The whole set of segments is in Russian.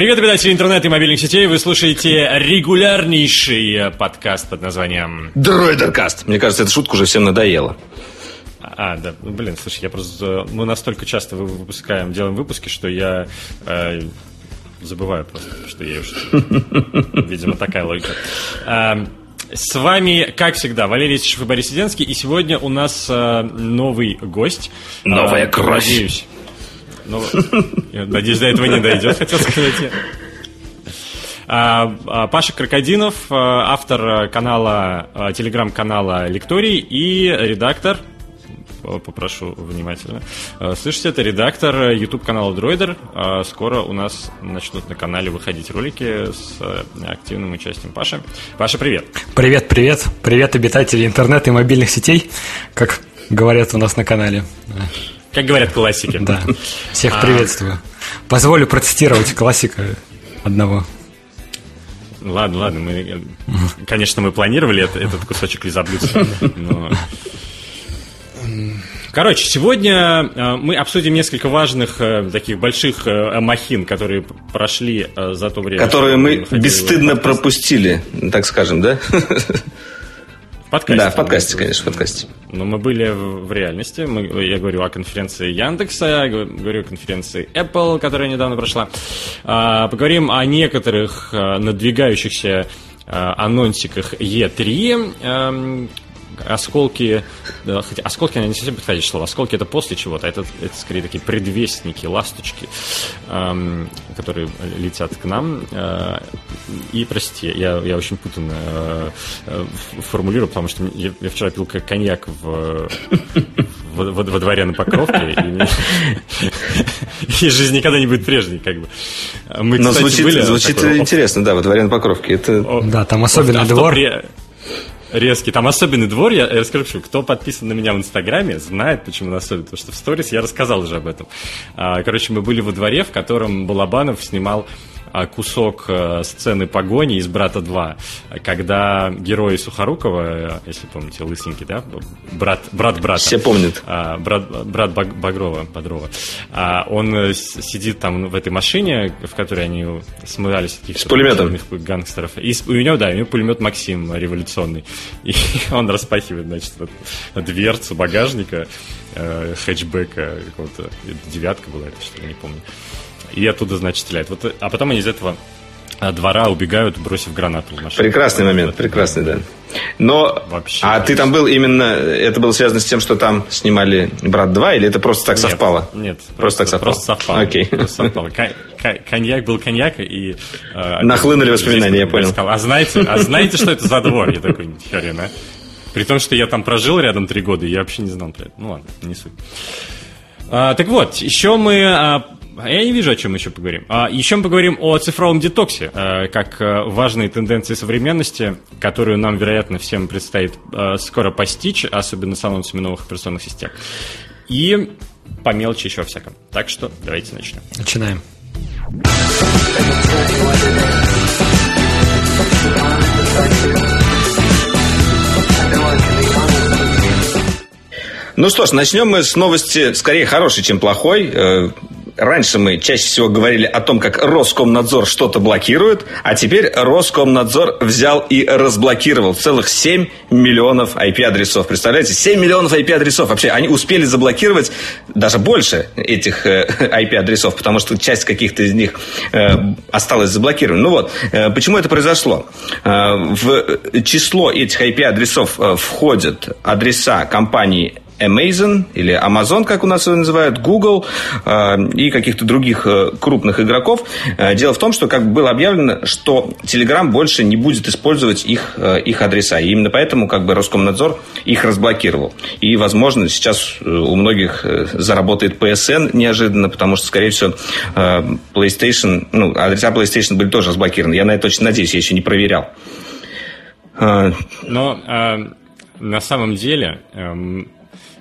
Привет, обитатели интернета и мобильных сетей. Вы слушаете регулярнейший подкаст под названием... Дроидеркаст. Мне кажется, эта шутка уже всем надоела. А, да, ну, блин, слушай, я просто... Мы настолько часто выпускаем, делаем выпуски, что я э, забываю просто, что я уже... Видимо, такая логика. Э, с вами, как всегда, Валерий Исичев и Борис Сиденский. И сегодня у нас э, новый гость. Новая э, кровь. Надеюсь, ну, надеюсь, до этого не дойдет, хотел сказать я. А, а, Паша Крокодинов, а, автор канала, телеграм-канала Лекторий и редактор попрошу внимательно. Слышите, это редактор YouTube канала Droider. Скоро у нас начнут на канале выходить ролики с активным участием Паши. Паша, привет. Привет, привет. Привет, обитатели интернета и мобильных сетей, как говорят у нас на канале. Как говорят классики. Да. Всех а. приветствую. Позволю процитировать классика одного. Ладно, ладно, мы, конечно, мы планировали этот кусочек лизоблюдства, но... Короче, сегодня э, мы обсудим несколько важных э, таких больших э, махин, которые прошли за то время. Которые мы бесстыдно пропустили, так скажем, да? подкасте. Да, в подкасте, конечно, в подкасте. Но мы были в реальности. Мы, я говорю о конференции Яндекса, я говорю о конференции Apple, которая недавно прошла. А, поговорим о некоторых а, надвигающихся а, анонсиках E3, осколки, да, хотя осколки, наверное, не совсем подходящее слово, осколки это после чего-то, это, это скорее такие предвестники, ласточки, эм, которые летят к нам. Э, и, простите, я, я очень путанно э, э, формулирую, потому что я, я вчера пил коньяк в, во, во, во дворе на Покровке, и, жизнь никогда не будет прежней, как бы. Мы, Но кстати, звучит, были, звучит такой, интересно, да, во дворе на Покровке. Это... Да, там особенный двор. Резкий. Там особенный двор, я, я расскажу, кто подписан на меня в Инстаграме, знает, почему он особенный, потому что в сторис я рассказал уже об этом. А, короче, мы были во дворе, в котором Балабанов снимал кусок э, сцены погони из «Брата 2», когда герой Сухорукова, если помните, лысенький, да, брат, брат брата. Все помнят. А, брат, брат Багрова, Бодрова. Он э, сидит там в этой машине, в которой они смывались от каких-то... С пулеметом. гангстеров. И у него, да, у него пулемет Максим революционный. И он распахивает, значит, дверцу багажника э, хэтчбека какого-то. Девятка была это, что ли, не помню и оттуда, значит, стреляет. Вот, а потом они из этого а, двора убегают, бросив гранату в машину. Прекрасный момент, прекрасный, да. Но, Вообще, а ты там был именно, это было связано с тем, что там снимали «Брат 2», или это просто так нет, совпало? Нет, просто, просто так совпало. Просто совпало. Окей. Просто совпало. Коньяк был коньяк, и... Э, Нахлынули воспоминания, я понял. Сказал, а знаете, а знаете, что это за двор? Я такой, хрена. При том, что я там прожил рядом три года, я вообще не знал про это. Ну ладно, не суть. А, так вот, еще мы а я не вижу, о чем еще поговорим. А еще мы поговорим о цифровом детоксе, э, как э, важной тенденции современности, которую нам, вероятно, всем предстоит э, скоро постичь, особенно с анонсами новых операционных систем. И по мелочи еще всяком. Так что давайте начнем. Начинаем. Ну что ж, начнем мы с новости, скорее хорошей, чем плохой. Раньше мы чаще всего говорили о том, как Роскомнадзор что-то блокирует, а теперь Роскомнадзор взял и разблокировал целых 7 миллионов IP-адресов. Представляете, 7 миллионов IP-адресов. Вообще, они успели заблокировать даже больше этих IP-адресов, э, потому что часть каких-то из них э, осталась заблокирована. Ну вот, э, почему это произошло? В число этих IP-адресов входят адреса компании Amazon или Amazon, как у нас его называют, Google э, и каких-то других э, крупных игроков. Э, дело в том, что как бы было объявлено, что Telegram больше не будет использовать их, их адреса. И именно поэтому как бы Роскомнадзор их разблокировал. И, возможно, сейчас у многих заработает PSN неожиданно, потому что, скорее всего, PlayStation, ну, адреса PlayStation были тоже разблокированы. Я на это очень надеюсь, я еще не проверял. Но э, на самом деле... Эм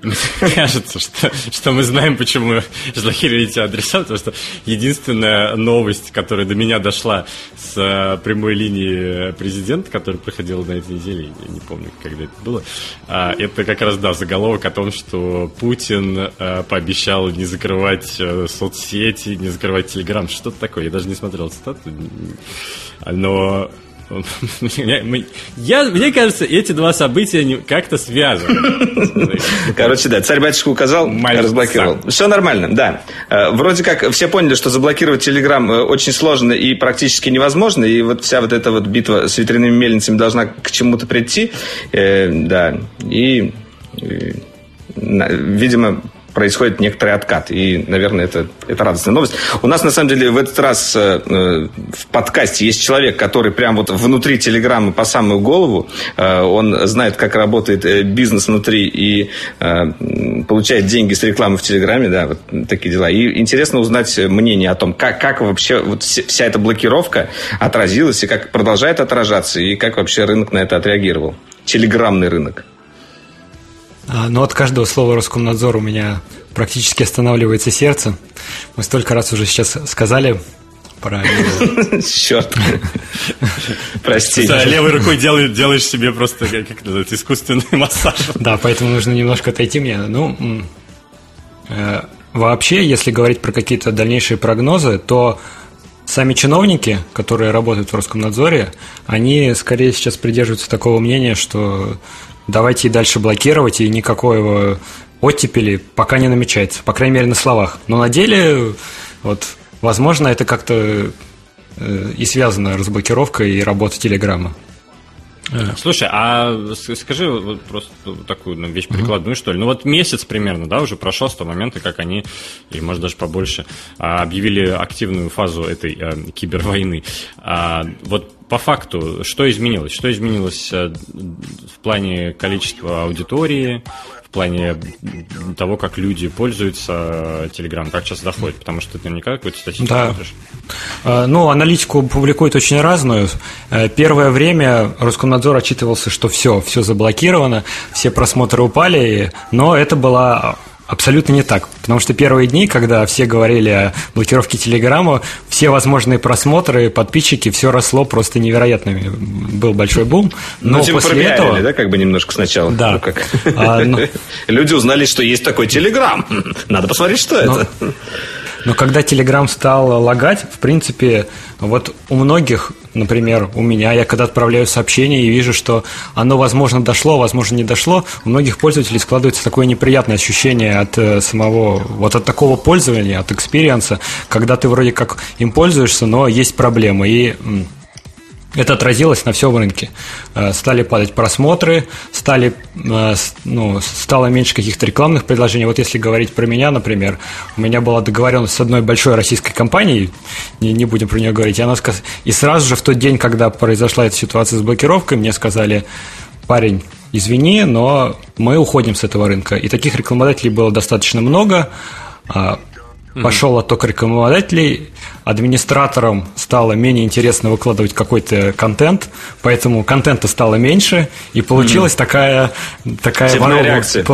Кажется, что, что мы знаем, почему заблокировали эти адреса, потому что единственная новость, которая до меня дошла с э, прямой линии президента, который проходил на этой неделе, я не помню, когда это было, а, это как раз, да, заголовок о том, что Путин э, пообещал не закрывать э, соцсети, не закрывать Телеграм, что-то такое. Я даже не смотрел цитату, но я, мне кажется, эти два события как-то связаны. Короче, да, царь-батюшка указал, Мальца. разблокировал. Все нормально, да. Э, вроде как все поняли, что заблокировать Телеграм э, очень сложно и практически невозможно, и вот вся вот эта вот битва с ветряными мельницами должна к чему-то прийти. Э, да, и, видимо, происходит некоторый откат. И, наверное, это, это радостная новость. У нас, на самом деле, в этот раз э, э в подкасте есть человек, который прям вот внутри Телеграма по самую голову. Э, он знает, как работает э, бизнес внутри и э, получает деньги с рекламы в Телеграме. Да, вот такие дела. И интересно узнать мнение о том, как, как вообще вот вся эта блокировка отразилась и как продолжает отражаться, и как вообще рынок на это отреагировал. Телеграмный рынок. А, Но ну, от каждого слова Роскомнадзор у меня практически останавливается сердце. Мы столько раз уже сейчас сказали про Черт. Прости. левой рукой делаешь, делаешь себе просто как это, искусственный массаж. Да, поэтому нужно немножко отойти мне. Ну, э, вообще, если говорить про какие-то дальнейшие прогнозы, то сами чиновники, которые работают в Роскомнадзоре, они скорее сейчас придерживаются такого мнения, что давайте и дальше блокировать, и никакого оттепели пока не намечается, по крайней мере на словах. Но на деле, вот, возможно, это как-то э, и связано разблокировкой и работой Телеграма. Слушай, а скажи вот просто такую ну, вещь прикладную, что ли. Ну вот месяц примерно, да, уже прошел с того момента, как они, или может даже побольше, а, объявили активную фазу этой а, кибервойны. А, вот по факту, что изменилось? Что изменилось э, в плане количества аудитории, в плане того, как люди пользуются Telegram, как сейчас доходит, потому что ты наверняка какую-то статистику да. смотришь. А, ну, аналитику публикуют очень разную. Э, первое время Роскомнадзор отчитывался, что все, все заблокировано, все просмотры упали, но это была Абсолютно не так. Потому что первые дни, когда все говорили о блокировке Телеграма, все возможные просмотры, подписчики, все росло просто невероятными. Был большой бум. Но ну, типа после этого... да, как бы немножко сначала. Да. Ну, как... а, но... Люди узнали, что есть такой Телеграм. Надо посмотреть, что но... это. Но когда Telegram стал лагать, в принципе, вот у многих, например, у меня, я когда отправляю сообщение и вижу, что оно, возможно, дошло, возможно, не дошло, у многих пользователей складывается такое неприятное ощущение от э, самого, вот от такого пользования, от experience а, когда ты вроде как им пользуешься, но есть проблемы. И это отразилось на всем рынке. Э, стали падать просмотры, стали, э, ну, стало меньше каких-то рекламных предложений. Вот если говорить про меня, например, у меня была договоренность с одной большой российской компанией, не, не будем про нее говорить, и, она сказ... и сразу же в тот день, когда произошла эта ситуация с блокировкой, мне сказали, парень, извини, но мы уходим с этого рынка. И таких рекламодателей было достаточно много. Пошел отток рекламодателей, администраторам стало менее интересно выкладывать какой-то контент, поэтому контента стало меньше, и получилась mm-hmm. такая, такая цепная ворона. реакция.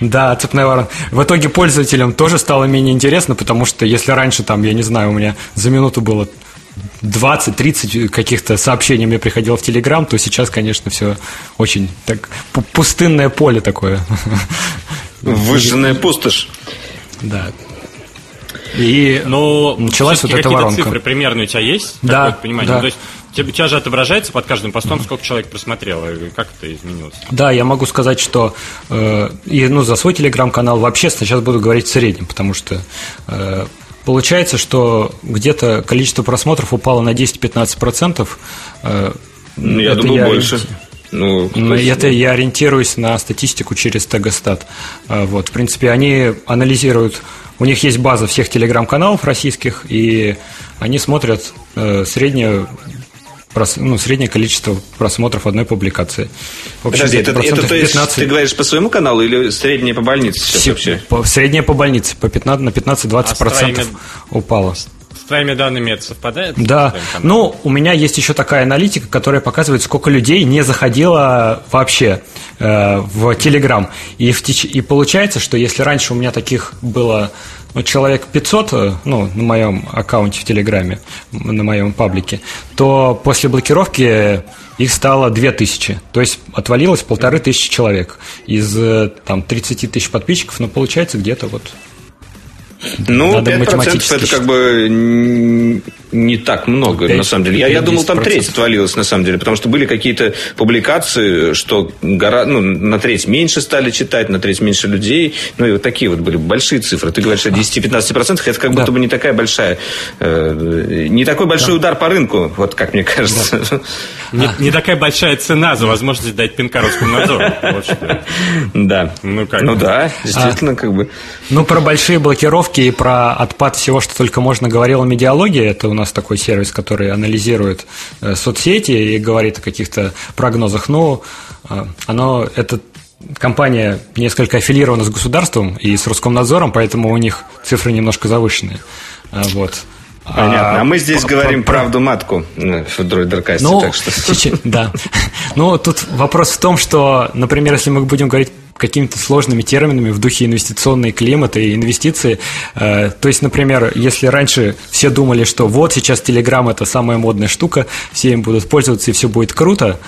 Да, цепная ворона. В итоге пользователям тоже стало менее интересно, потому что если раньше, там, я не знаю, у меня за минуту было 20-30 каких-то сообщений мне приходило в Телеграм, то сейчас, конечно, все очень так пустынное поле такое. Выжженная пустошь. Да. И Но началась вот эта воронка. цифры примерные у тебя есть? Да, понимание? да. Ну, то есть у тебя же отображается под каждым постом, сколько человек просмотрело, как это изменилось? Да, я могу сказать, что э, и, ну, за свой телеграм-канал вообще сейчас буду говорить в среднем, потому что э, получается, что где-то количество просмотров упало на 10-15%. Э, ну, я думал, я больше. Ну, ну это я ориентируюсь на статистику через Тегостат. Э, вот, в принципе, они анализируют у них есть база всех телеграм-каналов российских, и они смотрят э, среднее ну, среднее количество просмотров одной публикации. В общем, Подожди, это, это то есть 15... ты говоришь по своему каналу или среднее по больнице сейчас Все, вообще? По, среднее по больнице, по 15, на 15-20% а процентов упало. Твоими данными это совпадает? Да. Ну, у меня есть еще такая аналитика, которая показывает, сколько людей не заходило вообще э, в Telegram. И, в теч... и получается, что если раньше у меня таких было ну, человек 500, э, ну, на моем аккаунте в Телеграме, на моем паблике, то после блокировки их стало 2000. То есть отвалилось полторы тысячи человек из э, там 30 тысяч подписчиков, но получается где-то вот ну, Надо 5% это как бы не так много, 5, на самом деле. Я, я думал, там треть отвалилась, на самом деле, потому что были какие-то публикации, что гора, ну, на треть меньше стали читать, на треть меньше людей. Ну, и вот такие вот были большие цифры. Ты говоришь о 10-15%, это как будто да. бы не такая большая, э, не такой большой да. удар по рынку, вот как мне кажется. Да. Не, не такая большая цена за возможность дать пинка Роскомнадзору. Да. Ну, как ну да, действительно, а, как бы. Ну, про большие блокировки и про отпад всего, что только можно, говорила медиалогия. Это у нас такой сервис, который анализирует э, соцсети и говорит о каких-то прогнозах. Но э, оно, это компания несколько аффилирована с государством и с Роскомнадзором, поэтому у них цифры немножко завышенные. Э, вот. Понятно. А мы здесь про, говорим про, правду матку в Дроидеркасте, ну, так что... Да. Ну, тут вопрос в том, что, например, если мы будем говорить какими-то сложными терминами в духе инвестиционный климат и инвестиции. Э, то есть, например, если раньше все думали, что вот сейчас Telegram это самая модная штука, все им будут пользоваться и все будет круто,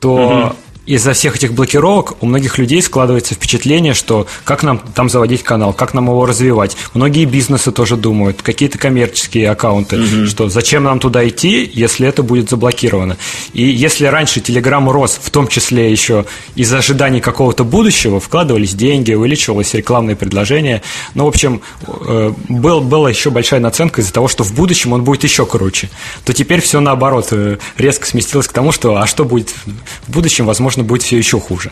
то угу из-за всех этих блокировок у многих людей складывается впечатление, что как нам там заводить канал, как нам его развивать. Многие бизнесы тоже думают, какие-то коммерческие аккаунты, угу. что зачем нам туда идти, если это будет заблокировано. И если раньше Telegram рос, в том числе еще из ожиданий какого-то будущего, вкладывались деньги, увеличивалось рекламное предложение, ну, в общем, э, был, была еще большая наценка из-за того, что в будущем он будет еще круче, то теперь все наоборот э, резко сместилось к тому, что а что будет в будущем, возможно, возможно, будет все еще хуже.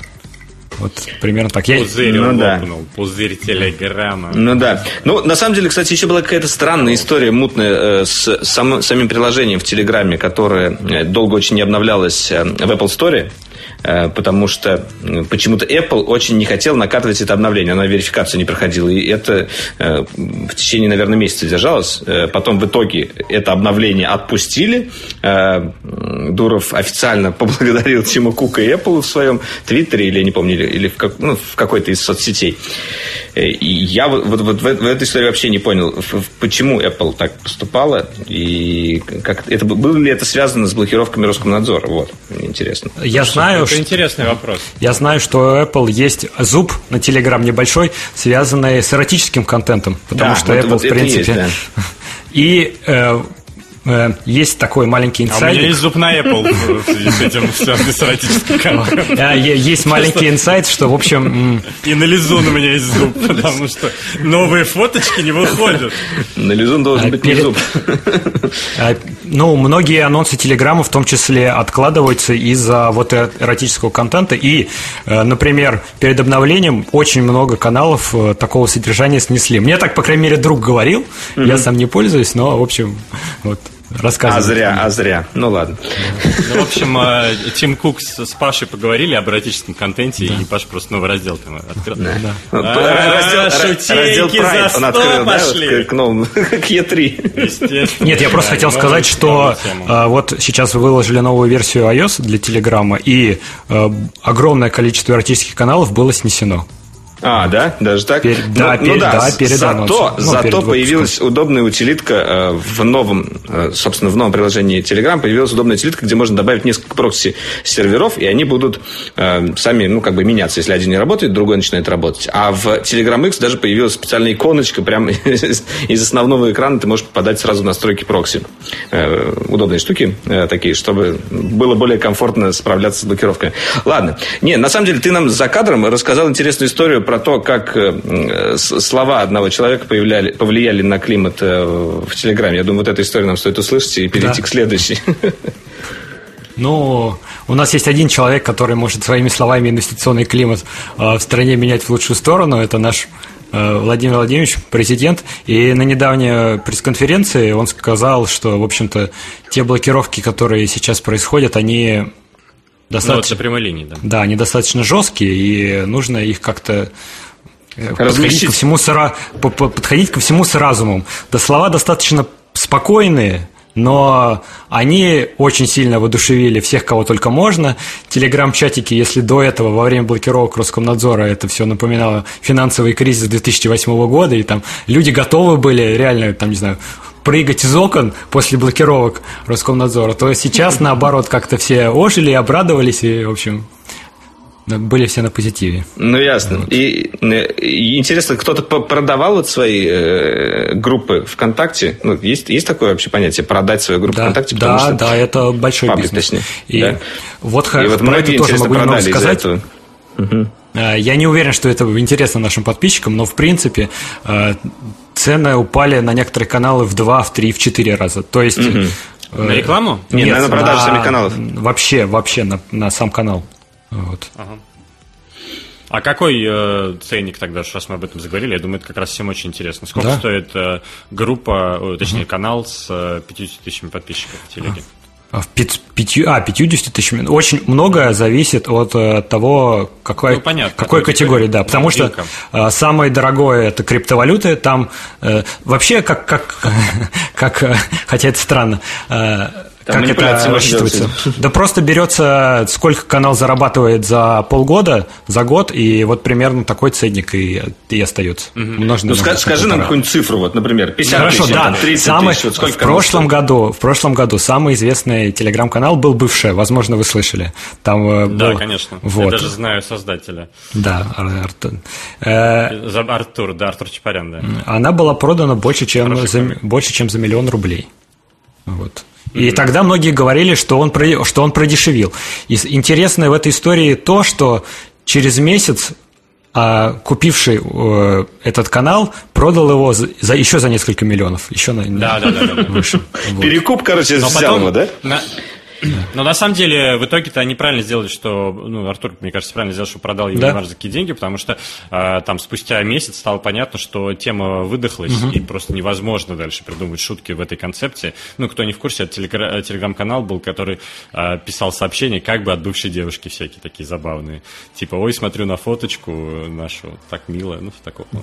Вот примерно так. Я... Пузырь ну, да. пузырь телеграмма. Ну да. Ну, на самом деле, кстати, еще была какая-то странная история мутная э, с сам, самим приложением в Телеграме, которое э, долго очень не обновлялось э, в Apple Store. Э, потому что почему-то Apple очень не хотел накатывать это обновление. Она верификацию не проходила. И это э, в течение, наверное, месяца держалось. Э, потом в итоге это обновление отпустили. Дуров официально поблагодарил Тима Кука и Apple в своем Твиттере, или я не помню, или в, как, ну, в какой-то из соцсетей. И я вот, вот, вот в, в этой истории вообще не понял, почему Apple так поступала, и как это, было ли это связано с блокировками Роскомнадзора. Вот, мне интересно. Я знаю, это интересный вопрос. Я знаю, что у Apple есть зуб на Telegram небольшой, связанный с эротическим контентом, потому да, что вот, Apple, вот в принципе... Есть, да. И э, есть такой маленький инсайт. А у меня есть зуб на Apple с этим связанный с эротическим э, Есть маленький инсайт, что, в общем... И на Лизун у меня есть зуб, потому что новые фоточки не выходят. На Лизун должен быть не зуб. А, ну, многие анонсы Телеграма в том числе откладываются из-за вот эротического контента. И, э, например, перед обновлением очень много каналов такого содержания снесли. Мне так, по крайней мере, друг говорил. Я сам не пользуюсь, но, в общем, вот Рассказывай. А зря, а зря. Ну ладно. Ну, в общем, э, Тим Кук с, Пашей поговорили об эротическом контенте, да. и Паша просто новый раздел там открыл. Да. Да. А, раздел, раздел Pride он открыл, пошли. да, к новому, к E3. Нет, я просто хотел сказать, что э, вот сейчас вы выложили новую версию iOS для Телеграма, и э, огромное количество эротических каналов было снесено. А, да? Даже так? Пер... Ну, да, ну, пер... ну, да, да, перед Зато, ну, зато перед появилась удобная утилитка э, в новом, э, собственно, в новом приложении Telegram появилась удобная утилитка, где можно добавить несколько прокси-серверов, и они будут э, сами, ну, как бы меняться. Если один не работает, другой начинает работать. А в Telegram X даже появилась специальная иконочка прямо из, основного экрана ты можешь попадать сразу в настройки прокси. Удобные штуки такие, чтобы было более комфортно справляться с блокировками. Ладно. Не, на самом деле, ты нам за кадром рассказал интересную историю про то, как э, слова одного человека повлияли, повлияли на климат э, в Телеграме. Я думаю, вот эту историю нам стоит услышать и перейти да. к следующей. Ну, у нас есть один человек, который может своими словами инвестиционный климат э, в стране менять в лучшую сторону. Это наш Владимир Владимирович, президент, и на недавней пресс-конференции он сказал, что, в общем-то, те блокировки, которые сейчас происходят, они достаточно... Ну, прямой линии, да. Да, они достаточно жесткие, и нужно их как-то э, подходить ко, всему с, подходить ко всему с разумом. Да слова достаточно спокойные, но они очень сильно воодушевили всех, кого только можно. Телеграм-чатики, если до этого, во время блокировок Роскомнадзора, это все напоминало финансовый кризис 2008 года, и там люди готовы были реально, там, не знаю, прыгать из окон после блокировок Роскомнадзора, то сейчас, наоборот, как-то все ожили, обрадовались, и, в общем, были все на позитиве. Ну, ясно. Вот. И, и интересно, кто-то продавал вот свои э, группы ВКонтакте? Ну, есть, есть такое вообще понятие, продать свою группу да, ВКонтакте? Да, что да, это большой паблик, бизнес. Точнее. И да. вот, и вот это тоже могу немного сказать. Угу. Я не уверен, что это интересно нашим подписчикам, но в принципе э, цены упали на некоторые каналы в 2, в 3, в 4 раза. То есть... Угу. На рекламу? Нет, Нет на продажу на, самих каналов. Вообще, вообще на, на сам канал. Вот. Ага. А какой э, ценник тогда, раз мы об этом заговорили? Я думаю, это как раз всем очень интересно. Сколько да? стоит э, группа, о, точнее, угу. канал с э, 50 тысячами подписчиков в телеге? В 5, 5, а, 50 тысяч. Очень многое зависит от э, того, какой, ну, понятно, какой категории, да. Потому что э, самое дорогое это криптовалюты. Там э, вообще, как, как, как э, хотя это странно, э, там как это рассчитывается? Да просто берется, сколько канал зарабатывает за полгода, за год, и вот примерно такой ценник и, и остается. Угу. ну, скажи, скажи нам какую-нибудь цифру, вот, например, 50 Хорошо, тысяч, да. 30 самый, тысяч. Вот сколько в прошлом году, в прошлом году самый известный телеграм-канал был бывший, возможно, вы слышали. Там э, был, да, конечно. Вот. Я даже знаю создателя. Да, Артур. Э, Артур, да, Артур Чапарян, да. Она была продана больше, чем, за, больше, чем за миллион рублей. Вот. И mm-hmm. тогда многие говорили, что он, что он продешевил. И интересное в этой истории то, что через месяц а купивший э, этот канал продал его за, за еще за несколько миллионов, еще на, да, да, да, да, выше. Вот. Перекуп, короче, Но взял потом, его, да? На, но на самом деле в итоге-то они правильно сделали, что, ну, Артур, мне кажется, правильно сделал, что продал его да. за такие деньги, потому что э, там спустя месяц стало понятно, что тема выдохлась, угу. и просто невозможно дальше придумать шутки в этой концепции. Ну, кто не в курсе, это телеграм-канал был, который э, писал сообщения как бы от бывшей девушки всякие такие забавные. Типа, ой, смотрю на фоточку нашу, так мило, ну, в таком. Ну.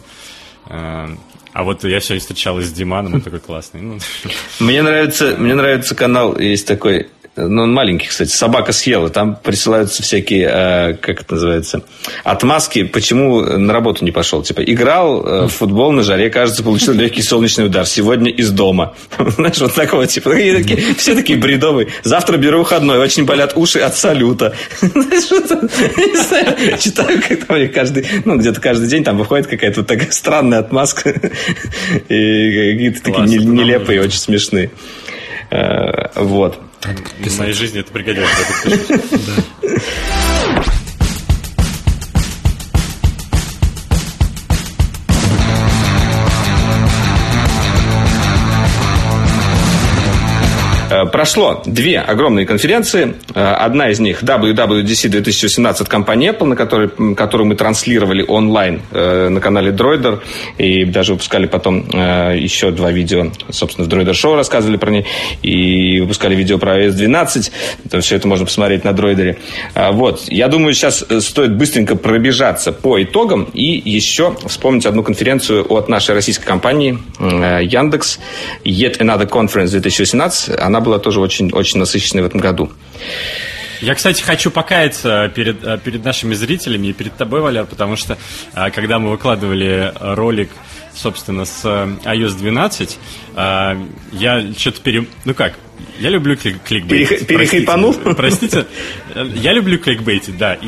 А вот я сегодня встречалась с Диманом, он такой классный. Ну. Мне нравится, мне нравится канал, есть такой ну, он маленький, кстати, собака съела. Там присылаются всякие, э, как это называется, отмазки, почему на работу не пошел. Типа, играл э, в футбол на жаре, кажется, получил легкий солнечный удар. Сегодня из дома. Знаешь, вот такого типа. Такие, все такие бредовые. Завтра беру выходной, очень болят уши от салюта. Читаю, как там каждый, ну, где-то каждый день там выходит какая-то такая странная отмазка. И какие-то такие нелепые, очень смешные. Э, вот. В моей жизни это пригодится. Э, прошло две огромные конференции. Э, одна из них WWDC 2018 компания Apple, на которой, которую мы транслировали онлайн э, на канале Droider. И даже выпускали потом еще два видео. Собственно, в Droider Show рассказывали про ней. И выпускали видео про iOS 12. Это, все это можно посмотреть на Droider. Вот. Я думаю, сейчас стоит быстренько пробежаться по итогам и еще вспомнить одну конференцию от нашей российской компании Яндекс. Yet Another Conference 2018. Она была была тоже очень, очень насыщенной в этом году. Я, кстати, хочу покаяться перед, э, перед нашими зрителями и перед тобой, Валяр, потому что э, когда мы выкладывали ролик, собственно, с э, iOS 12, я что-то пере... Ну как, я люблю клик кликбейтить. Перехайпанул? Простите, я люблю кликбейтить, да. И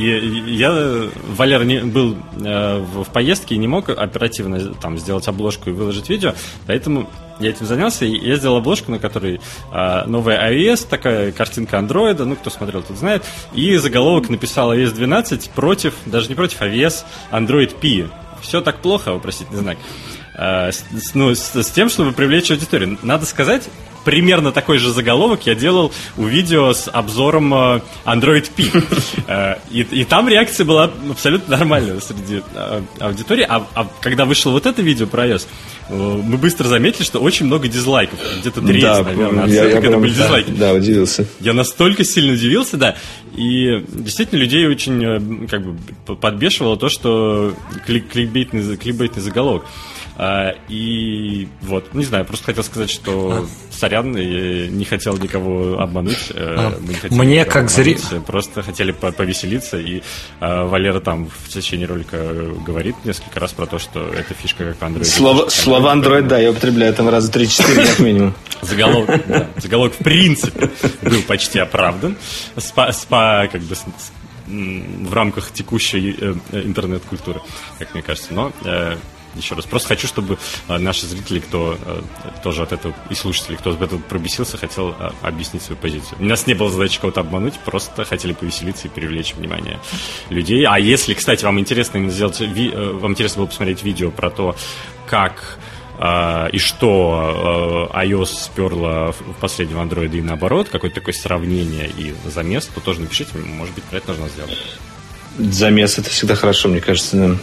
я, Валер, не, был э, в поездке и не мог оперативно там сделать обложку и выложить видео, поэтому я этим занялся, и я сделал обложку, на которой э, новая iOS, такая картинка андроида, ну, кто смотрел, тот знает, и заголовок написал iOS 12 против, даже не против iOS, Android P. Все так плохо, вопросительный знак. Э, с, ну, с, с тем, чтобы привлечь аудиторию. Надо сказать, примерно такой же заголовок я делал у видео с обзором э, Android P. Э, и, и там реакция была абсолютно нормальная среди э, аудитории. А, а когда вышло вот это видео про iOS, мы быстро заметили, что очень много дизлайков. Где-то треть, да, наверное, я, я это были дизлайки. Да, удивился. Я настолько сильно удивился, да. И действительно людей очень как бы подбешивало то, что клик кликбейтный, кликбейтный заголовок. А, и вот, не знаю, просто хотел сказать, что сорян, я не хотел никого обмануть. Э, а, мы не мне как зритель... Просто хотели повеселиться, и а, Валера там в течение ролика говорит несколько раз про то, что эта фишка как Android. Слово, слово Android, да, я употребляю там раза 3-4 как минимум. Заголовок, да, заголовок в принципе был почти оправдан. Спа, спа как бы в рамках текущей э, интернет-культуры, как мне кажется. Но э, еще раз. Просто хочу, чтобы э, наши зрители, кто э, тоже от этого, и слушатели, кто от этого пробесился, хотел э, объяснить свою позицию. У нас не было задачи кого-то обмануть, просто хотели повеселиться и привлечь внимание людей. А если, кстати, вам интересно сделать, вам интересно было посмотреть видео про то, как и что iOS сперла в последнем Android и наоборот, какое-то такое сравнение и замес, то тоже напишите, может быть, про это нужно сделать. Замес это всегда хорошо, мне кажется, да.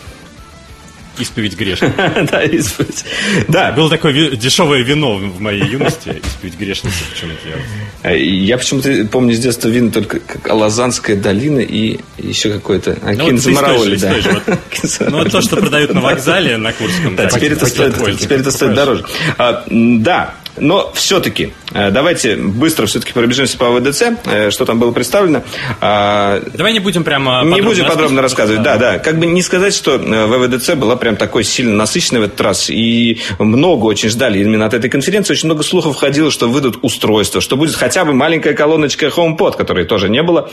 Исповедь грешных. да, исповедь. Да. Было такое дешевое вино в моей юности, исповедь грешницы почему-то. Я... я почему-то помню с детства вино только как Алазанская долина и еще какое-то. А ну, Кинзамароли, да. Ну, то, что продают на вокзале на Курском. Да, теперь это стоит дороже. А, да, но все-таки, э, давайте быстро все-таки пробежимся по ВДЦ, э, что там было представлено. А, Давай не будем прямо Не будем подробно рассказывать, да, да. Как бы не сказать, что э, ВВДЦ была прям такой сильно насыщенной в этот раз, и много очень ждали именно от этой конференции, очень много слухов ходило, что выйдут устройства, что будет хотя бы маленькая колоночка HomePod, которой тоже не было.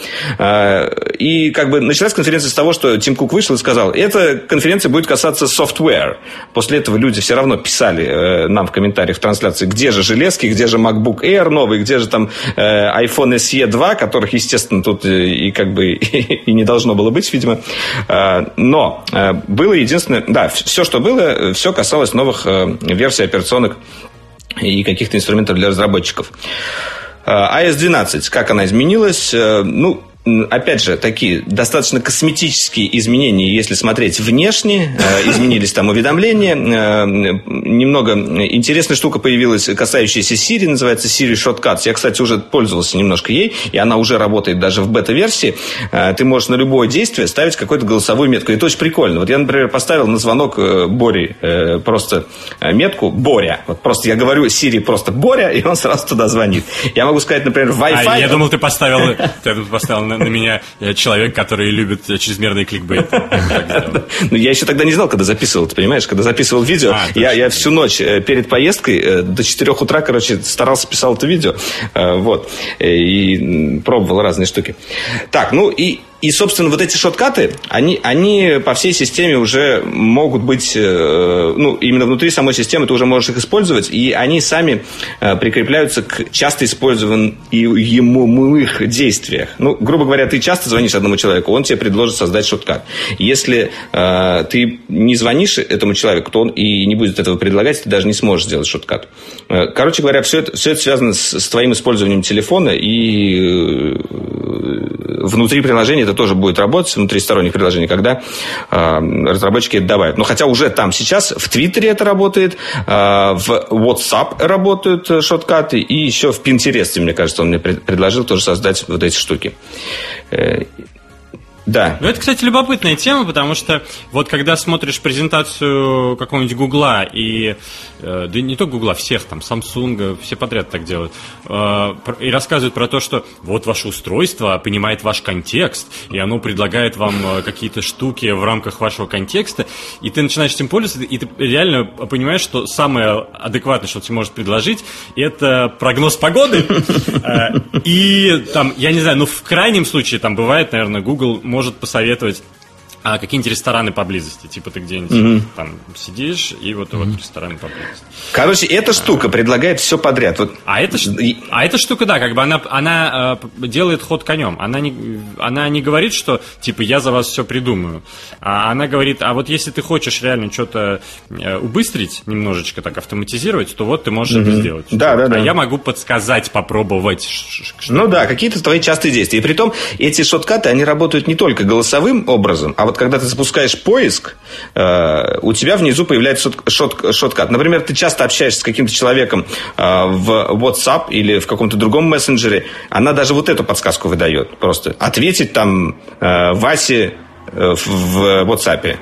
И как бы началась конференция с того, что Тим Кук вышел и сказал, эта конференция будет касаться software. После этого люди все равно писали нам в комментариях в трансляции, где же железки, где же MacBook Air новый, где же там э, iPhone SE 2, которых, естественно, тут э, и как бы и не должно было быть, видимо. Э, но э, было единственное, да, все, что было, все касалось новых версий операционных и каких-то инструментов для разработчиков. IOS 12, как она изменилась? Ну, опять же, такие достаточно косметические изменения, если смотреть внешне. Э, изменились там уведомления. Э, немного интересная штука появилась, касающаяся Siri, называется Siri Shortcuts. Я, кстати, уже пользовался немножко ей, и она уже работает даже в бета-версии. Э, ты можешь на любое действие ставить какую-то голосовую метку. И это очень прикольно. Вот я, например, поставил на звонок Бори просто метку Боря. Вот просто я говорю Siri просто Боря, и он сразу туда звонит. Я могу сказать, например, Wi-Fi. А, я думал, ты поставил, ты поставил на, на меня человек, который любит чрезмерный кликбейт. Ну, я еще тогда не знал, когда записывал, ты понимаешь? Когда записывал видео, а, я, я всю ночь э, перед поездкой э, до 4 утра, короче, старался, писал это видео. Э, вот. И пробовал разные штуки. Так, ну и и, собственно, вот эти шоткаты, они, они по всей системе уже могут быть, э, ну, именно внутри самой системы ты уже можешь их использовать, и они сами э, прикрепляются к часто использованным используемых действиях. Ну, грубо говоря, ты часто звонишь одному человеку, он тебе предложит создать шоткат. Если э, ты не звонишь этому человеку, то он и не будет этого предлагать, ты даже не сможешь сделать шоткат. Э, короче говоря, все это, все это связано с, с твоим использованием телефона и внутри приложения это тоже будет работать, внутри сторонних приложений, когда э, разработчики это добавят. Но хотя уже там сейчас в Твиттере это работает, э, в WhatsApp работают шоткаты, и еще в Pinterest, мне кажется, он мне предложил тоже создать вот эти штуки. Э, да. Ну, это, кстати, любопытная тема, потому что вот когда смотришь презентацию какого-нибудь Гугла и Э, да не только Гугла, всех там, Samsung, все подряд так делают, э, и рассказывают про то, что вот ваше устройство понимает ваш контекст, и оно предлагает вам э, какие-то штуки в рамках вашего контекста, и ты начинаешь этим пользоваться, и ты реально понимаешь, что самое адекватное, что тебе может предложить, это прогноз погоды. И там, я не знаю, ну в крайнем случае, там бывает, наверное, Google может посоветовать а какие-нибудь рестораны поблизости, типа ты где-нибудь mm-hmm. там сидишь, и вот, mm-hmm. вот рестораны поблизости. Короче, эта штука а, предлагает все подряд. Вот. А, эта, а эта штука, да, как бы она, она э, делает ход конем. Она не, она не говорит, что типа я за вас все придумаю. А она говорит, а вот если ты хочешь реально что-то э, убыстрить, немножечко так автоматизировать, то вот ты можешь mm-hmm. это сделать. Да, да, да. А я могу подсказать, попробовать. Ну да, какие-то твои частые действия. И при том эти шоткаты, они работают не только голосовым образом, а вот вот когда ты запускаешь поиск, э, у тебя внизу появляется шот, шоткат. Например, ты часто общаешься с каким-то человеком э, в WhatsApp или в каком-то другом мессенджере, она даже вот эту подсказку выдает. Просто ответить там э, Васе в WhatsApp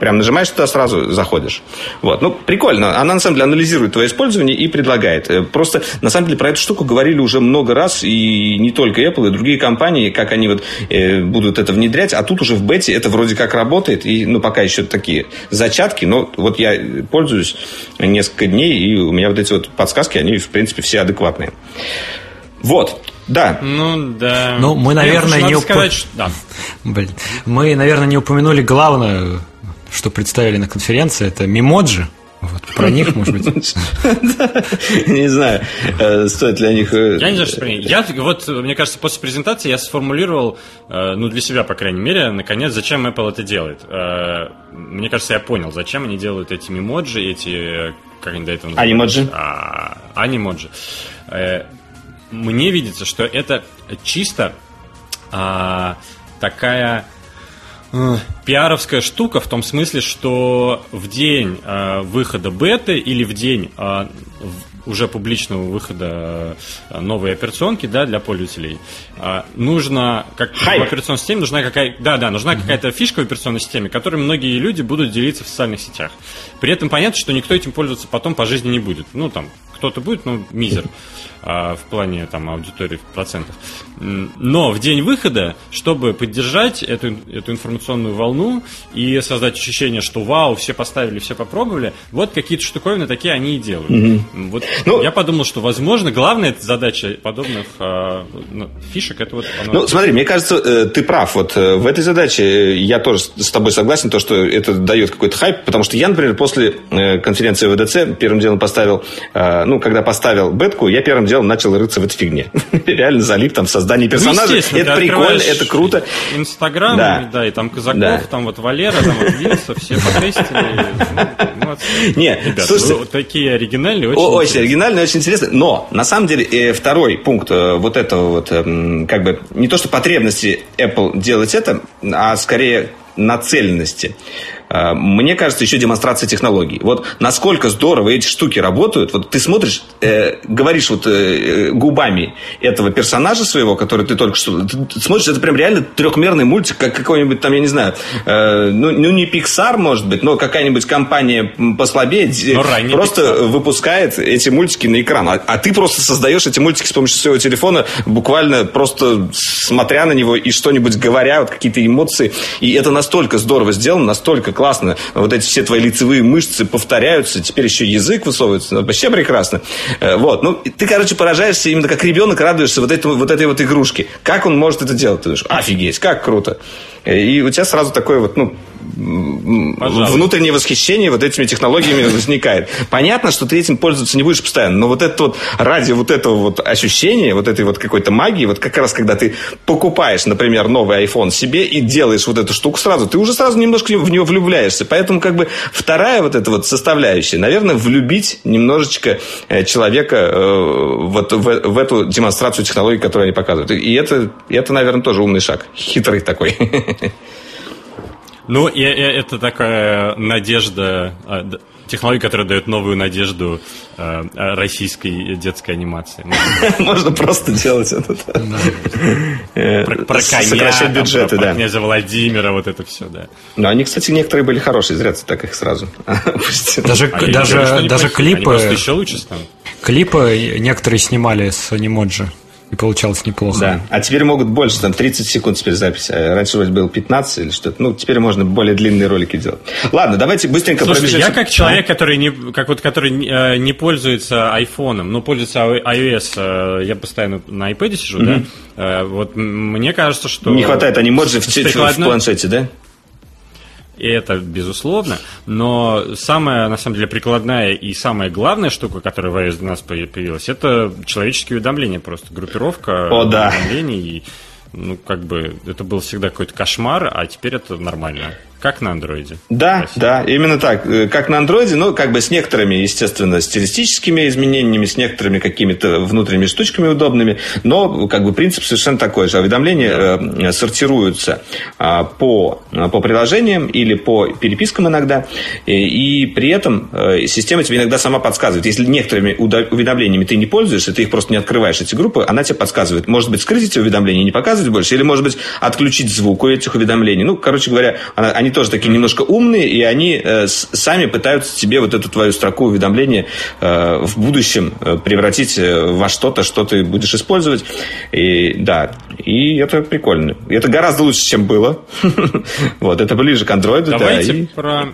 Прям нажимаешь туда, сразу заходишь. Вот. Ну, прикольно. Она, на самом деле, анализирует твое использование и предлагает. Э, просто, на самом деле, про эту штуку говорили уже много раз, и не только Apple, и другие компании, как они вот э, будут это внедрять. А тут уже в бете это вроде как работает, и, ну, пока еще такие зачатки, но вот я пользуюсь несколько дней, и у меня вот эти вот подсказки, они, в принципе, все адекватные. Вот. Да. Ну, да. Ну, мы, наверное, не... Уп... сказать, что... Да. Блин. Мы, наверное, не упомянули главное, что представили на конференции, это мемоджи. Вот, про них, может быть. Не знаю, э, стоит ли о них... Э, я не знаю, что про них. Я, вот, мне кажется, после презентации я сформулировал, э, ну, для себя, по крайней мере, наконец, зачем Apple это делает. Мне кажется, я понял, зачем они делают эти мемоджи, эти... Как они до этого называются? Анимоджи. Анимоджи мне видится, что это чисто а, такая а, пиаровская штука в том смысле, что в день а, выхода беты или в день а, уже публичного выхода а, новой операционки да, для пользователей, а, нужно, как Хайп. в операционной системе, нужна какая да, да, нужна mm-hmm. какая-то фишка в операционной системе, которой многие люди будут делиться в социальных сетях. При этом понятно, что никто этим пользоваться потом по жизни не будет. Ну, там, кто-то будет, но мизер а, в плане там, аудитории в процентах. Но в день выхода, чтобы поддержать эту, эту информационную волну и создать ощущение, что вау, все поставили, все попробовали, вот какие-то штуковины такие они и делают. Mm-hmm. Вот ну, я подумал, что, возможно, главная задача подобных ну, фишек это вот... Оно... Ну, смотри, мне кажется, э, ты прав. Вот э, в этой задаче э, я тоже с тобой согласен, то, что это дает какой-то хайп, потому что я, например, после конференции ВДЦ первым делом поставил ну, когда поставил бетку, я первым делом начал рыться в этой фигне. Реально залип там в создании ну, персонажа. Ну, это прикольно, это круто. Инстаграм, да. да, и там Казаков, да. там вот Валера, там вот Вилса, все потестили. Ну, Не, Ребят, слушайте, вот такие оригинальные, очень Очень оригинальные, очень интересные. Но, на самом деле, э, второй пункт э, вот этого вот, эм, как бы, не то, что потребности Apple делать это, а скорее нацеленности. Э, мне кажется, еще демонстрация технологий. Вот насколько здорово эти штуки работают. Вот ты смотришь, э, говоришь вот э, губами этого персонажа своего, который ты только что... Ты смотришь, это прям реально трехмерный мультик, как какой-нибудь там, я не знаю, э, ну, ну не Pixar, может быть, но какая-нибудь компания послабее но просто Pixar. выпускает эти мультики на экран. А, а ты просто создаешь эти мультики с помощью своего телефона, буквально просто смотря на него и что-нибудь говоря, вот какие-то эмоции. И это настолько здорово сделано, настолько классно. Вот эти все твои лицевые мышцы повторяются, теперь еще язык высовывается. Ну, вообще прекрасно. Э, вот. Ну, ты, короче, поражаешься именно как ребенок радуешься вот, этой, вот этой вот игрушке. Как он может это делать? Ты думаешь, офигеть, как круто. Э, и у тебя сразу такой вот, ну, Пожалуйста. внутреннее восхищение вот этими технологиями возникает. Понятно, что ты этим пользоваться не будешь постоянно, но вот это вот ради вот этого вот ощущения, вот этой вот какой-то магии, вот как раз когда ты покупаешь, например, новый iPhone себе и делаешь вот эту штуку сразу, ты уже сразу немножко в него влюбляешься. Поэтому как бы вторая вот эта вот составляющая, наверное, влюбить немножечко э, человека э, вот в, в эту демонстрацию технологий, которую они показывают. И это, это, наверное, тоже умный шаг. Хитрый такой. Ну, и, и это такая надежда, а, технология, которая дает новую надежду э, российской детской анимации. Можно просто делать это. Про коня, бюджеты, да. князя Владимира, вот это все, да. Но они, кстати, некоторые были хорошие, зря ты так их сразу Даже, даже, даже клипы... еще лучше станут. Клипы некоторые снимали с анимоджи. И получалось неплохо. Да. А теперь могут больше, там 30 секунд теперь запись. А раньше вроде было 15 или что-то. Ну, теперь можно более длинные ролики делать. Ладно, давайте быстренько Слушайте, пробежимся. я как человек, который не, как вот, который э, не пользуется айфоном, но пользуется iOS, э, я постоянно на iPad сижу, mm-hmm. да, вот мне кажется, что... Не хватает анимоджи в, в планшете, да? И это безусловно, но самая, на самом деле, прикладная и самая главная штука, которая в iOS у нас появилась, это человеческие уведомления, просто группировка О, да. уведомлений, ну, как бы, это был всегда какой-то кошмар, а теперь это нормально. Как на андроиде. Да, Спасибо. да, именно так. Э, как на андроиде, но как бы с некоторыми, естественно, стилистическими изменениями, с некоторыми какими-то внутренними штучками удобными, но как бы принцип совершенно такой же. Уведомления э, сортируются э, по, по приложениям или по перепискам иногда, и, и при этом э, система тебе иногда сама подсказывает. Если некоторыми уведомлениями ты не пользуешься, ты их просто не открываешь, эти группы, она тебе подсказывает. Может быть, скрыть эти уведомления, не показывать больше, или, может быть, отключить звук у этих уведомлений. Ну, короче говоря, она, они они тоже такие немножко умные, и они э, сами пытаются тебе вот эту твою строку уведомления э, в будущем э, превратить во что-то, что ты будешь использовать. И да, и это прикольно. Это гораздо лучше, чем было. Вот, это ближе к Android. Давайте про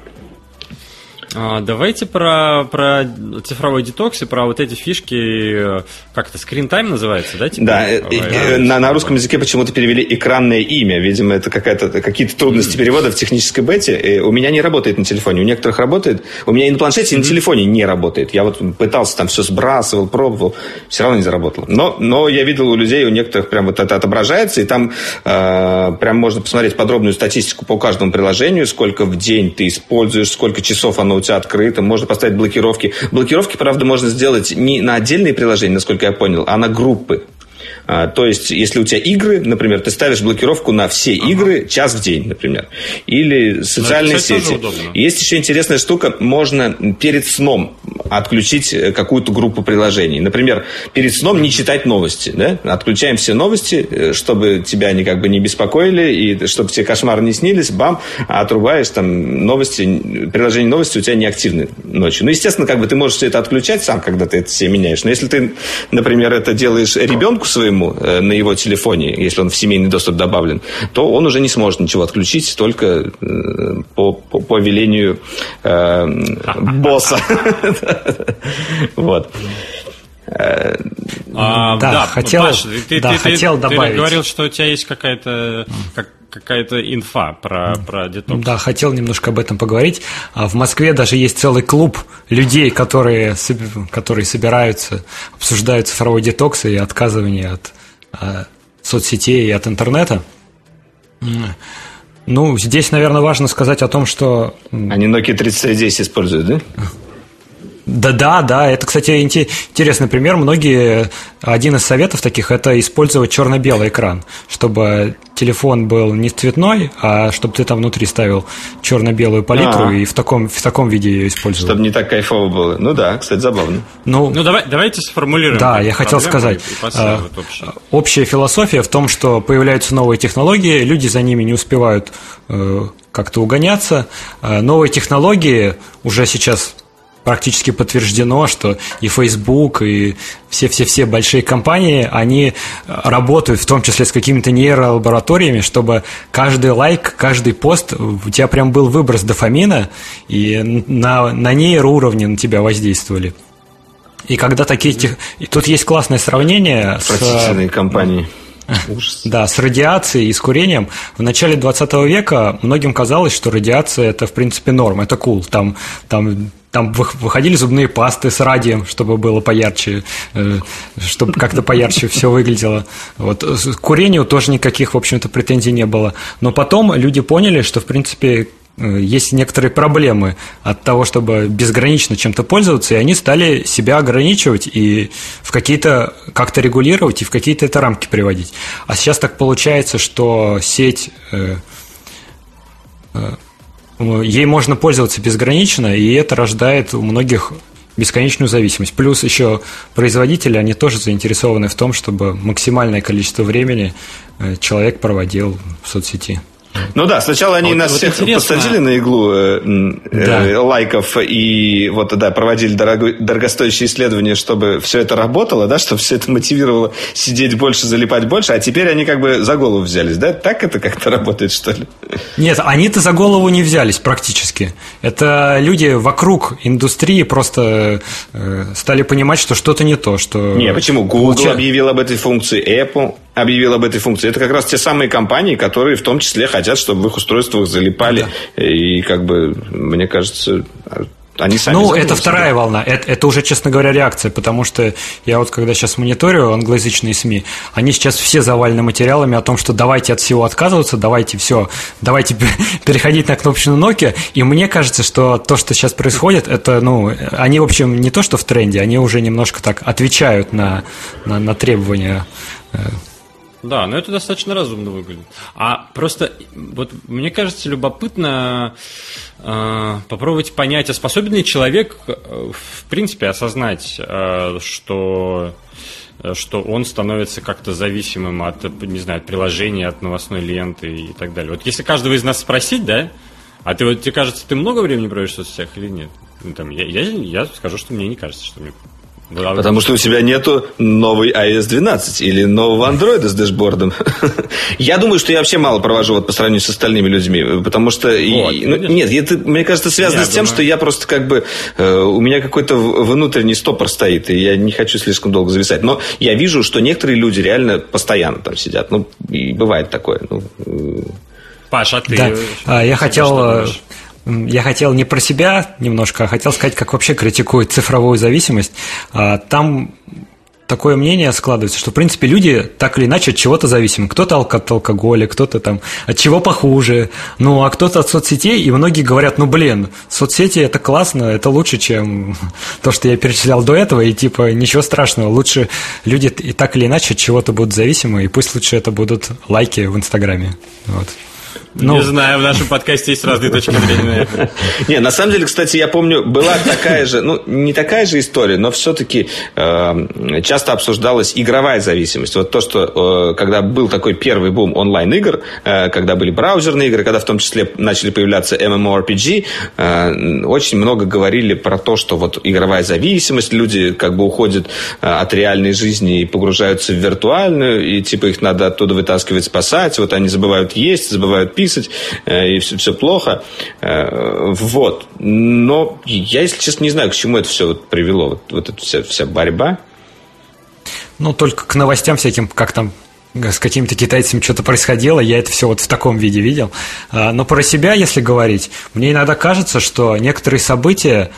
давайте про, про цифровой детокс и про вот эти фишки, как это, screen time называется, да? Типа? Да, и, на, на русском языке почему-то перевели экранное имя. Видимо, это какая-то, какие-то трудности mm-hmm. перевода в технической бете. И у меня не работает на телефоне, у некоторых работает. У меня и на планшете, и на телефоне не работает. Я вот пытался там все сбрасывал, пробовал, все равно не заработало. Но, но я видел у людей, у некоторых прям вот это отображается, и там э, прям можно посмотреть подробную статистику по каждому приложению, сколько в день ты используешь, сколько часов оно у тебя открыто, можно поставить блокировки. Блокировки, правда, можно сделать не на отдельные приложения, насколько я понял, а на группы. А, то есть, если у тебя игры, например, ты ставишь блокировку на все ага. игры час в день, например. Или социальные ну, сети. Есть еще интересная штука, можно перед сном отключить э, какую-то группу приложений. Например, перед сном не читать новости. Да? Отключаем все новости, э, чтобы тебя они как бы не беспокоили, и чтобы тебе кошмары не снились, бам, отрубаешь там новости, приложение новости у тебя не активны ночью. Ну, естественно, как бы ты можешь все это отключать сам, когда ты это все меняешь. Но если ты, например, это делаешь ребенку своему, ему э, на его телефоне, если он в семейный доступ добавлен, то он уже не сможет ничего отключить, только э, по, по, по велению э, босса. Вот. А, да, да, хотел, Паш, ты, да, ты, хотел ты, добавить. Ты говорил, что у тебя есть какая-то как, какая-то инфа про, про детокс. Да, хотел немножко об этом поговорить. А в Москве даже есть целый клуб людей, которые, которые собираются, обсуждают цифровой детокс и отказывание от а, соцсетей и от интернета. Ну, здесь, наверное, важно сказать о том, что... Они Nokia 3310 используют, да? Да, да, да. Это, кстати, интересный пример. Многие один из советов таких это использовать черно-белый экран, чтобы телефон был не цветной, а чтобы ты там внутри ставил черно-белую палитру А-а-а. и в таком, в таком виде ее использовал. Чтобы не так кайфово было. Ну да, кстати, забавно. Ну, ну давай, давайте сформулируем. Да, я хотел сказать. А, общая философия в том, что появляются новые технологии, люди за ними не успевают э, как-то угоняться. А новые технологии уже сейчас практически подтверждено, что и Facebook, и все-все-все большие компании, они работают в том числе с какими-то нейролабораториями, чтобы каждый лайк, каждый пост, у тебя прям был выброс дофамина, и на, на нейроуровне на тебя воздействовали. И когда такие... И тут есть классное сравнение с... компании. Ужас. Да, с радиацией и с курением. В начале 20 века многим казалось, что радиация это в принципе норм, это кул. Cool. Там, там там выходили зубные пасты с радием, чтобы было поярче, э, чтобы как-то поярче все выглядело. Вот. К курению тоже никаких, в общем-то, претензий не было. Но потом люди поняли, что, в принципе, есть некоторые проблемы от того, чтобы безгранично чем-то пользоваться, и они стали себя ограничивать и в какие-то как-то регулировать и в какие-то это рамки приводить. А сейчас так получается, что сеть э, ей можно пользоваться безгранично, и это рождает у многих бесконечную зависимость. Плюс еще производители, они тоже заинтересованы в том, чтобы максимальное количество времени э, человек проводил в соцсети. Ну да, сначала они вот, нас вот всех интересно. посадили на иглу э, да. э, лайков и вот да, проводили дорого, дорогостоящие исследования, чтобы все это работало, да, чтобы все это мотивировало сидеть больше, залипать больше, а теперь они как бы за голову взялись, да? Так это как-то работает, что ли? Нет, они-то за голову не взялись практически. Это люди вокруг индустрии просто э, стали понимать, что что-то не то, что... Не, почему? Google получа... объявил об этой функции, Apple объявил об этой функции. Это как раз те самые компании, которые в том числе хотят, чтобы в их устройствах залипали. Да. И как бы, мне кажется, они сами ну, это вторая волна. Это, это уже, честно говоря, реакция, потому что я вот когда сейчас мониторю англоязычные СМИ, они сейчас все завалены материалами о том, что давайте от всего отказываться, давайте все, давайте переходить на кнопочную Nokia. И мне кажется, что то, что сейчас происходит, это, ну, они, в общем, не то, что в тренде, они уже немножко так отвечают на, на, на требования э, да, но это достаточно разумно выглядит. А просто, вот мне кажется, любопытно э, попробовать понять, а способен ли человек, э, в принципе, осознать, э, что э, что он становится как-то зависимым от, не знаю, от приложения, от новостной ленты и так далее. Вот если каждого из нас спросить, да, А ты вот тебе кажется, ты много времени проводишь в соцсетях или нет? Ну, там, я, я, я скажу, что мне не кажется, что мне Потому что у тебя нету новой iOS 12 или нового Android с дэшбордом. я думаю, что я вообще мало провожу вот по сравнению с остальными людьми, потому что... Вот, и, ну, нет, это, мне кажется, связано я с тем, думаю... что я просто как бы... Э, у меня какой-то внутренний стопор стоит, и я не хочу слишком долго зависать. Но я вижу, что некоторые люди реально постоянно там сидят. Ну, и бывает такое. Ну, э. Паша, а ты... Да. А, я хотел я хотел не про себя немножко, а хотел сказать, как вообще критикуют цифровую зависимость. А, там такое мнение складывается, что, в принципе, люди так или иначе от чего-то зависимы. Кто-то от алкоголя, кто-то там от чего похуже, ну, а кто-то от соцсетей, и многие говорят, ну, блин, соцсети – это классно, это лучше, чем то, что я перечислял до этого, и, типа, ничего страшного, лучше люди и так или иначе от чего-то будут зависимы, и пусть лучше это будут лайки в Инстаграме. Вот. Ну, не знаю, в нашем подкасте есть разные точки зрения. Не, на самом деле, кстати, я помню, была такая же, ну, не такая же история, но все-таки э, часто обсуждалась игровая зависимость. Вот то, что э, когда был такой первый бум онлайн-игр, э, когда были браузерные игры, когда в том числе начали появляться MMORPG, э, очень много говорили про то, что вот игровая зависимость, люди как бы уходят э, от реальной жизни и погружаются в виртуальную, и типа их надо оттуда вытаскивать, спасать, вот они забывают есть, забывают пить, писать, э, и все, все плохо. Э, вот. Но я, если честно, не знаю, к чему это все вот привело, вот, вот эта вся, вся борьба. Ну, только к новостям всяким, как там с какими-то китайцами что-то происходило, я это все вот в таком виде видел. А, но про себя, если говорить, мне иногда кажется, что некоторые события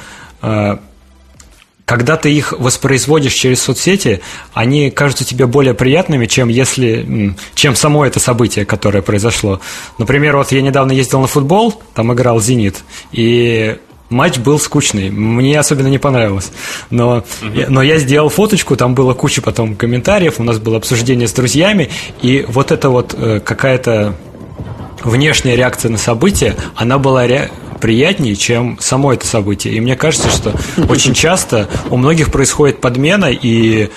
когда ты их воспроизводишь через соцсети, они кажутся тебе более приятными, чем если, чем само это событие, которое произошло. Например, вот я недавно ездил на футбол, там играл «Зенит», и матч был скучный, мне особенно не понравилось. Но, угу. я, но я сделал фоточку, там было куча потом комментариев, у нас было обсуждение с друзьями, и вот это вот э, какая-то внешняя реакция на событие, она была ре приятнее, чем само это событие. И мне кажется, что очень часто у многих происходит подмена, и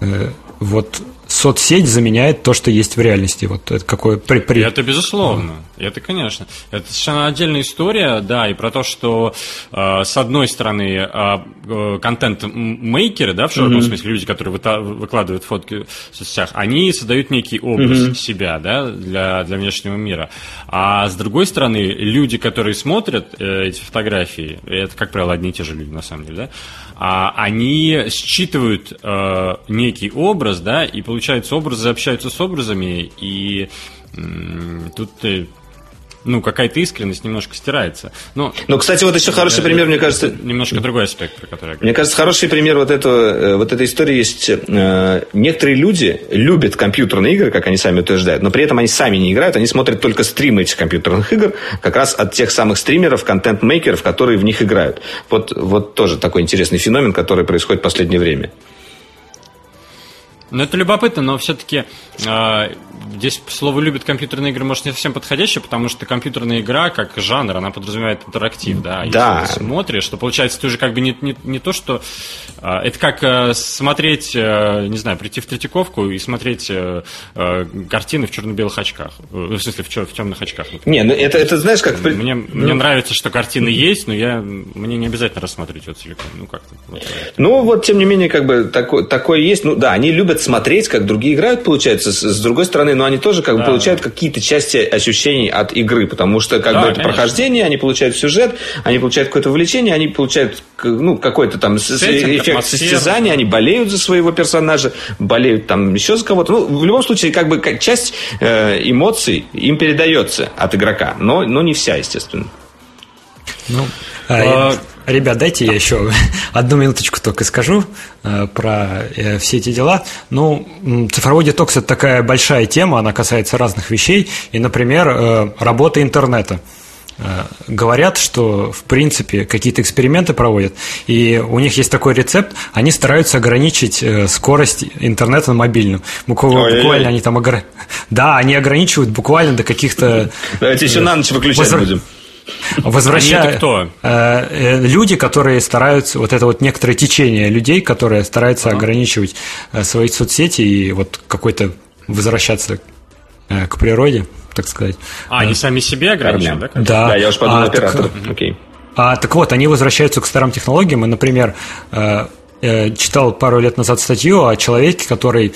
э, вот соцсеть заменяет то, что есть в реальности. Вот это какое при, при... Это безусловно. Это, конечно. Это совершенно отдельная история, да, и про то, что э, с одной стороны а, э, контент-мейкеры, да, в широком mm-hmm. смысле, люди, которые вы, выкладывают фотки в соцсетях, они создают некий образ mm-hmm. себя, да, для, для внешнего мира. А с другой стороны, люди, которые смотрят э, эти фотографии, это, как правило, одни и те же люди, на самом деле, да, а, они считывают э, некий образ, да, и получается образы общаются с образами, и тут ну, какая-то искренность немножко стирается. Но, ну, кстати, вот еще хороший пример, мне кажется... Немножко другой аспект, про который я говорю. Мне кажется, хороший пример вот, этого, э, вот этой истории есть. Э, некоторые люди любят компьютерные игры, как они сами утверждают, но при этом они сами не играют, они смотрят только стримы этих компьютерных игр, как раз от тех самых стримеров, контент-мейкеров, которые в них играют. Вот, вот тоже такой интересный феномен, который происходит в последнее время. Ну, это любопытно, но все-таки э, здесь слово «любит компьютерные игры» может не совсем подходящее, потому что компьютерная игра, как жанр, она подразумевает интерактив, да. да. Если ты смотришь, то получается ты уже как бы не, не, не то, что... Э, это как э, смотреть, э, не знаю, прийти в Третьяковку и смотреть э, э, картины в черно-белых очках. Э, в смысле, в, в темных очках. Например. Не, ну это, это знаешь, как... Мне, ну... мне нравится, что картины есть, но я, мне не обязательно рассматривать ее целиком. Ну, как-то. Вот. Ну, вот, тем не менее, как бы такое, такое есть. Ну, да, они любят смотреть, как другие играют, получается. С, с другой стороны, но они тоже как да. бы получают какие-то части ощущений от игры, потому что как да, бы это конечно. прохождение, они получают сюжет, они получают какое-то увлечение, они получают ну, какой-то там Сеттинг, эффект атмосфера. состязания, они болеют за своего персонажа, болеют там еще за кого-то. Ну, в любом случае, как бы как часть э, эмоций им передается от игрока, но, но не вся, естественно. Ну, а, а, Ребят, дайте я еще одну минуточку только скажу э, про э, все эти дела. Ну, цифровой детокс – это такая большая тема, она касается разных вещей. И, например, э, работа интернета. Говорят, что, в принципе, какие-то эксперименты проводят, и у них есть такой рецепт, они стараются ограничить скорость интернета на мобильном. Буквально, буквально они там огр... Да, они ограничивают буквально до каких-то... Давайте еще на ночь выключать Возра... будем. Возвращая... кто? Э, э, люди, которые стараются, вот это вот некоторое течение людей, которые стараются ага. ограничивать э, свои соцсети и вот какой-то возвращаться к природе. так сказать. А, они сами себе ограничивают, да? Да. Да, я уж подумал, а, оператор. Так, Окей. А, так вот, они возвращаются к старым технологиям, и, например, читал пару лет назад статью о человеке, который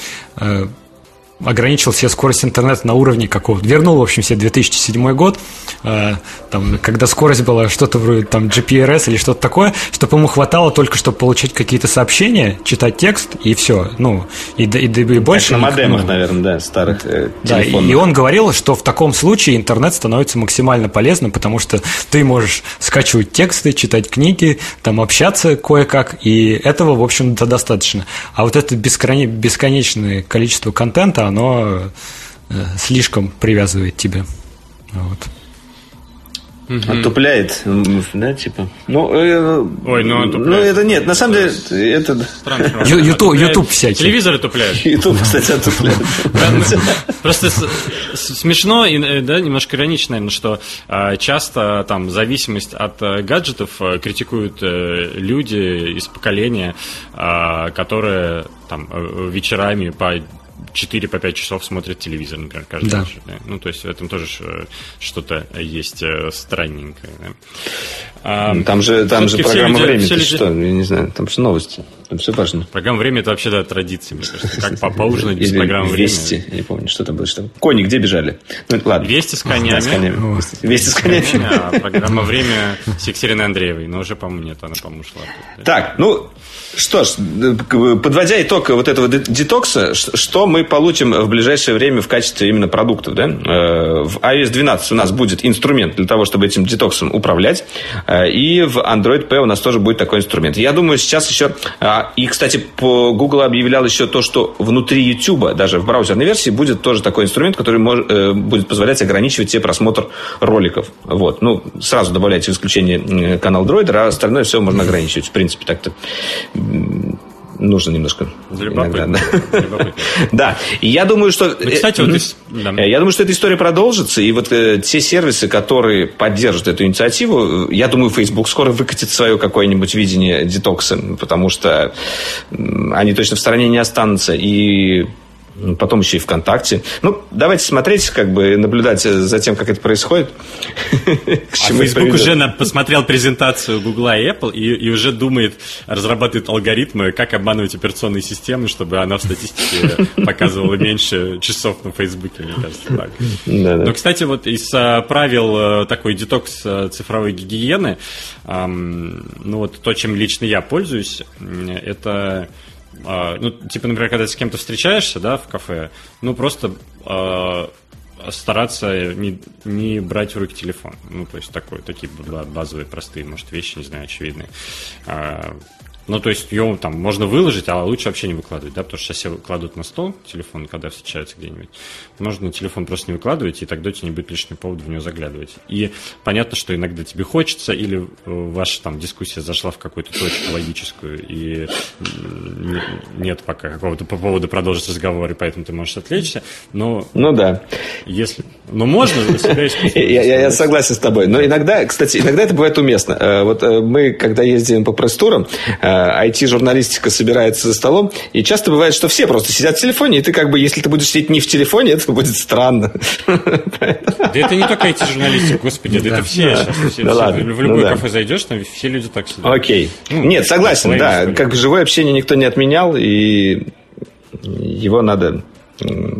ограничил себе скорость интернета на уровне какого вернул, в общем, себе 2007 год, э, там, когда скорость была что-то вроде там GPRS или что-то такое, чтобы ему хватало только, чтобы получить какие-то сообщения, читать текст, и все. Ну, и, и, и, и больше... на модемах, ну, наверное, да, старых э, Да, и, и он говорил, что в таком случае интернет становится максимально полезным, потому что ты можешь скачивать тексты, читать книги, там общаться кое-как, и этого, в общем-то, достаточно. А вот это бесконечное количество контента, оно э, слишком привязывает тебя. Вот. Отупляет, да, типа. Ну, э, Ой, ну, ну это нет, на самом деле это. YouTube, YouTube всякий. Телевизор отупляет. YouTube, кстати, отупляет. Просто смешно и, э, да, немножко иронично, наверное, что а, часто там зависимость от э, гаджетов критикуют люди из поколения, а, которые там вечерами по 4 по 5 часов смотрят телевизор, например, каждый да. вечер. Да? Ну, то есть в этом тоже что-то есть э, странненькое. Да? А, там же, там же программа люди, времени, люди... что? Я не знаю, там же новости. Там все важно. Программа времени это вообще да, традиция, мне кажется. Как по поужинать без программы времени. Вести, не помню, что там было. Что... Кони где бежали? Ну, ладно. Вести с конями. Да, с конями. Вести с конями. А программа время с Екатериной Андреевой. Но уже, по-моему, нет, она, по-моему, ушла. Так, ну, что ж, подводя итог вот этого детокса, что мы получим в ближайшее время в качестве именно продуктов? Да? Э, в iOS 12 у нас будет инструмент для того, чтобы этим детоксом управлять, э, и в Android P у нас тоже будет такой инструмент. Я думаю, сейчас еще... И, кстати, по Google объявлял еще то, что внутри YouTube, даже в браузерной версии, будет тоже такой инструмент, который может, э, будет позволять ограничивать тебе просмотр роликов. Вот. Ну, сразу добавляйте в исключение канал Droid, а остальное все можно ограничивать. В принципе, так-то нужно немножко. Любопытно. Да. Я думаю, что... Ну, кстати, вот здесь... Э, я думаю, что эта история продолжится, и вот э, те сервисы, которые поддержат эту инициативу, я думаю, Facebook скоро выкатит свое какое-нибудь видение детокса, потому что они точно в стороне не останутся, и потом еще и ВКонтакте. Ну, давайте смотреть, как бы наблюдать за тем, как это происходит. А Facebook уже посмотрел презентацию Google и Apple и, и уже думает, разрабатывает алгоритмы, как обманывать операционные системы, чтобы она в статистике показывала меньше часов на Фейсбуке, мне кажется, так. Но, кстати, вот из правил э, такой детокс э, цифровой гигиены, ну вот то, чем лично я пользуюсь, это а, ну, типа, например, когда ты с кем-то встречаешься, да, в кафе, ну, просто а, стараться не, не брать в руки телефон. Ну, то есть такой, такие базовые, простые, может, вещи, не знаю, очевидные. А, ну, то есть ее там можно выложить, а лучше вообще не выкладывать, да, потому что сейчас все кладут на стол телефон, когда встречаются где-нибудь. Можно телефон просто не выкладывать, и тогда у тебя не будет лишнего повода в него заглядывать. И понятно, что иногда тебе хочется, или ваша там дискуссия зашла в какую-то точку логическую, и нет пока какого-то по поводу продолжить разговор, и поэтому ты можешь отвлечься, но... Ну да. Если... Ну, можно себя я согласен с тобой. Но иногда, кстати, иногда это бывает уместно. Э, вот э, мы, когда ездим по пресс-турам, IT-журналистика собирается за столом, и часто бывает, что все просто сидят в телефоне, и ты как бы, если ты будешь сидеть не в телефоне, это будет странно. Да это не только IT-журналистика, господи, это все сейчас. В ну любое кафе зайдешь, там все люди так сидят. Окей. Ну, Нет, согласен, да. Как живое общение никто не отменял, и его надо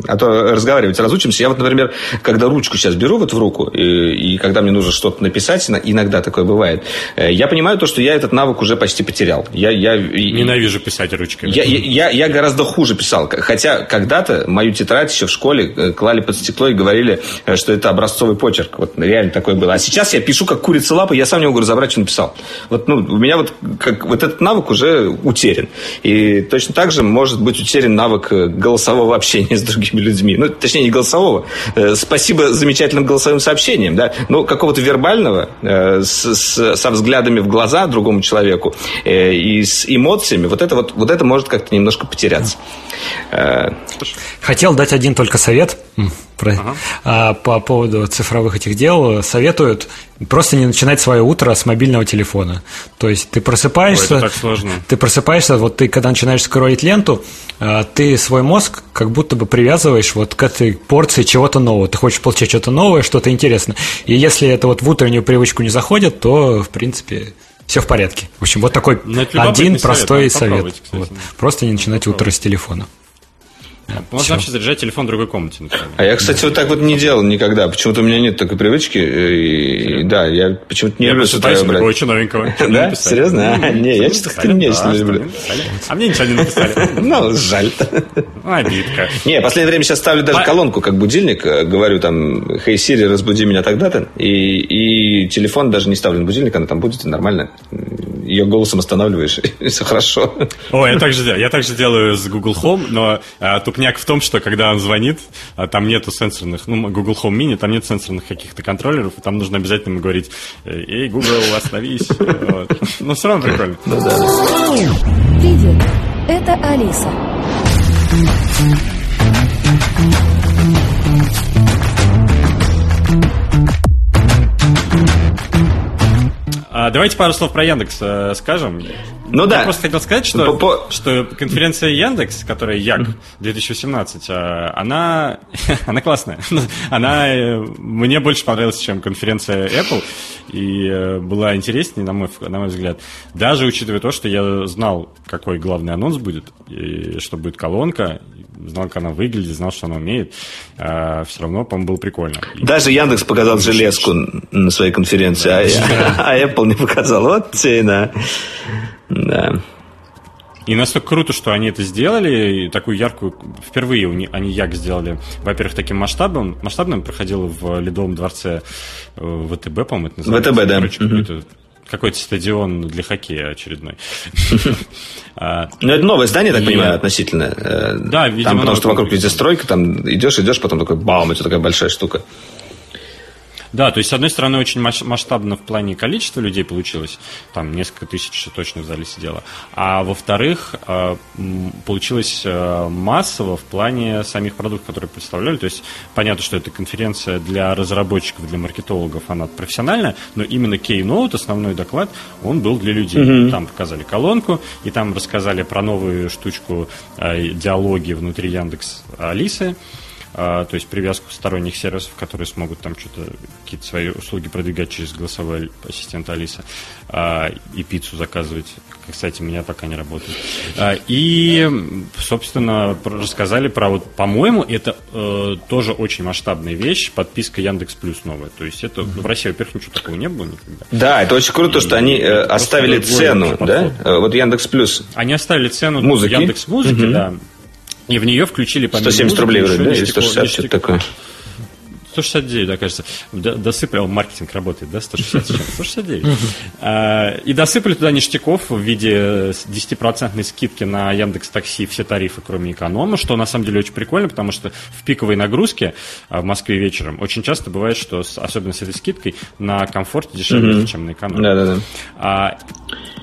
а то разговаривать разучимся. Я вот, например, когда ручку сейчас беру вот в руку, и, и когда мне нужно что-то написать, иногда такое бывает, э, я понимаю то, что я этот навык уже почти потерял. Я, я, Ненавижу писать ручкой. Я, я, я гораздо хуже писал. Хотя когда-то мою тетрадь еще в школе э, клали под стекло и говорили, э, что это образцовый почерк. Вот реально такое было. А сейчас я пишу как курица лапа, я сам не могу разобрать, что написал. Вот, ну, у меня вот, как, вот этот навык уже утерян. И точно так же может быть утерян навык голосового общения общения с другими людьми. Ну, точнее, не голосового. Э, спасибо замечательным голосовым сообщениям, да, но какого-то вербального э, с, с, со взглядами в глаза другому человеку э, и с эмоциями, вот это вот, вот это может как-то немножко потеряться. Хотел дать один только совет про, ага. а, по поводу цифровых этих дел. Советуют просто не начинать свое утро с мобильного телефона. То есть ты просыпаешься... Ой, так сложно. Ты просыпаешься, вот ты когда начинаешь скроллить ленту, а, ты свой мозг как будто бы привязываешь вот к этой порции чего-то нового. Ты хочешь получать что-то новое, что-то интересное. И если это вот в утреннюю привычку не заходит, то, в принципе, все в порядке. В общем, вот такой один простой совет. Вот. Просто не начинать утро с телефона. Можно Все. вообще заряжать телефон в другой комнате, например. А я, кстати, вот так вот не делал никогда. Почему-то у меня нет такой привычки. И, да, я почему-то не люблю с утра брать. Очень новенького. Да? Серьезно? А, не, я что-то не очень люблю. А мне ничего не написали. Ну, жаль. Обидка. Не, в последнее время сейчас ставлю даже колонку как будильник. Э, говорю там, Hey Siri, разбуди меня тогда-то. И, телефон даже не ставлю на будильник, она там будет, и нормально. Ее голосом останавливаешь, и все хорошо. О, я также, я также делаю с Google Home, но а, тупняк в том, что когда он звонит, а, там нету сенсорных, ну, Google Home Mini, там нет сенсорных каких-то контроллеров, и там нужно обязательно ему говорить, эй, Google, остановись. Но все равно прикольно. Ну. Привет, это Алиса. А, давайте пару слов про Яндекс э, скажем. Ну да. Я просто хотел сказать, что, по, что конференция Яндекс, которая Як 2018, э, она, она классная. она э, мне больше понравилась, чем конференция Apple. И э, была интереснее, на мой, на мой взгляд. Даже учитывая то, что я знал, какой главный анонс будет, и что будет колонка, знал, как она выглядит, знал, что она умеет. А, все равно, по-моему, было прикольно. Даже Яндекс показал железку на своей конференции, а, а Apple не показал. Вот тебе на... Да. И настолько круто, что они это сделали, и такую яркую, впервые они Як сделали, во-первых, таким масштабом, масштабным проходило в Ледовом дворце э, ВТБ, по-моему, это называется. ВТБ, да. Короче, угу. Какой-то стадион для хоккея очередной. А, ну, это новое здание, так понимаю, относительно. Э, да, видимо. Потому что вокруг везде стройка, там идешь, идешь, потом такой бам, это такая большая штука. Да, то есть, с одной стороны, очень масштабно в плане количества людей получилось, там несколько тысяч точно в зале сидело, а во-вторых, э, получилось э, массово в плане самих продуктов, которые представляли, то есть, понятно, что это конференция для разработчиков, для маркетологов, она профессиональная, но именно Keynote, основной доклад, он был для людей. Mm-hmm. Там показали колонку, и там рассказали про новую штучку э, диалоги внутри Яндекс Алисы, то есть привязку сторонних сервисов, которые смогут там что-то, какие-то свои услуги продвигать через голосовой ассистент Алиса, а, и пиццу заказывать, кстати, у меня пока не работает. А, и, собственно, рассказали про вот, по-моему, это э, тоже очень масштабная вещь, подписка Яндекс Плюс новая. То есть это в России, во-первых, ничего такого не было никогда. Да, это очень круто, и, что они э, оставили цену, да? Э, вот Яндекс Плюс. Они оставили цену музыки. Яндекс Музыки, угу. да. И в нее включили помимо 170 музыки, рублей вроде, да? Или 160, что-то такое. 169, да, кажется. Досыпали, маркетинг работает, да, 160 169. А, и досыпали туда ништяков в виде 10% скидки на Яндекс Такси все тарифы, кроме эконома, что на самом деле очень прикольно, потому что в пиковой нагрузке а, в Москве вечером очень часто бывает, что особенно с этой скидкой на комфорте дешевле, чем на экономе. Да, да, да.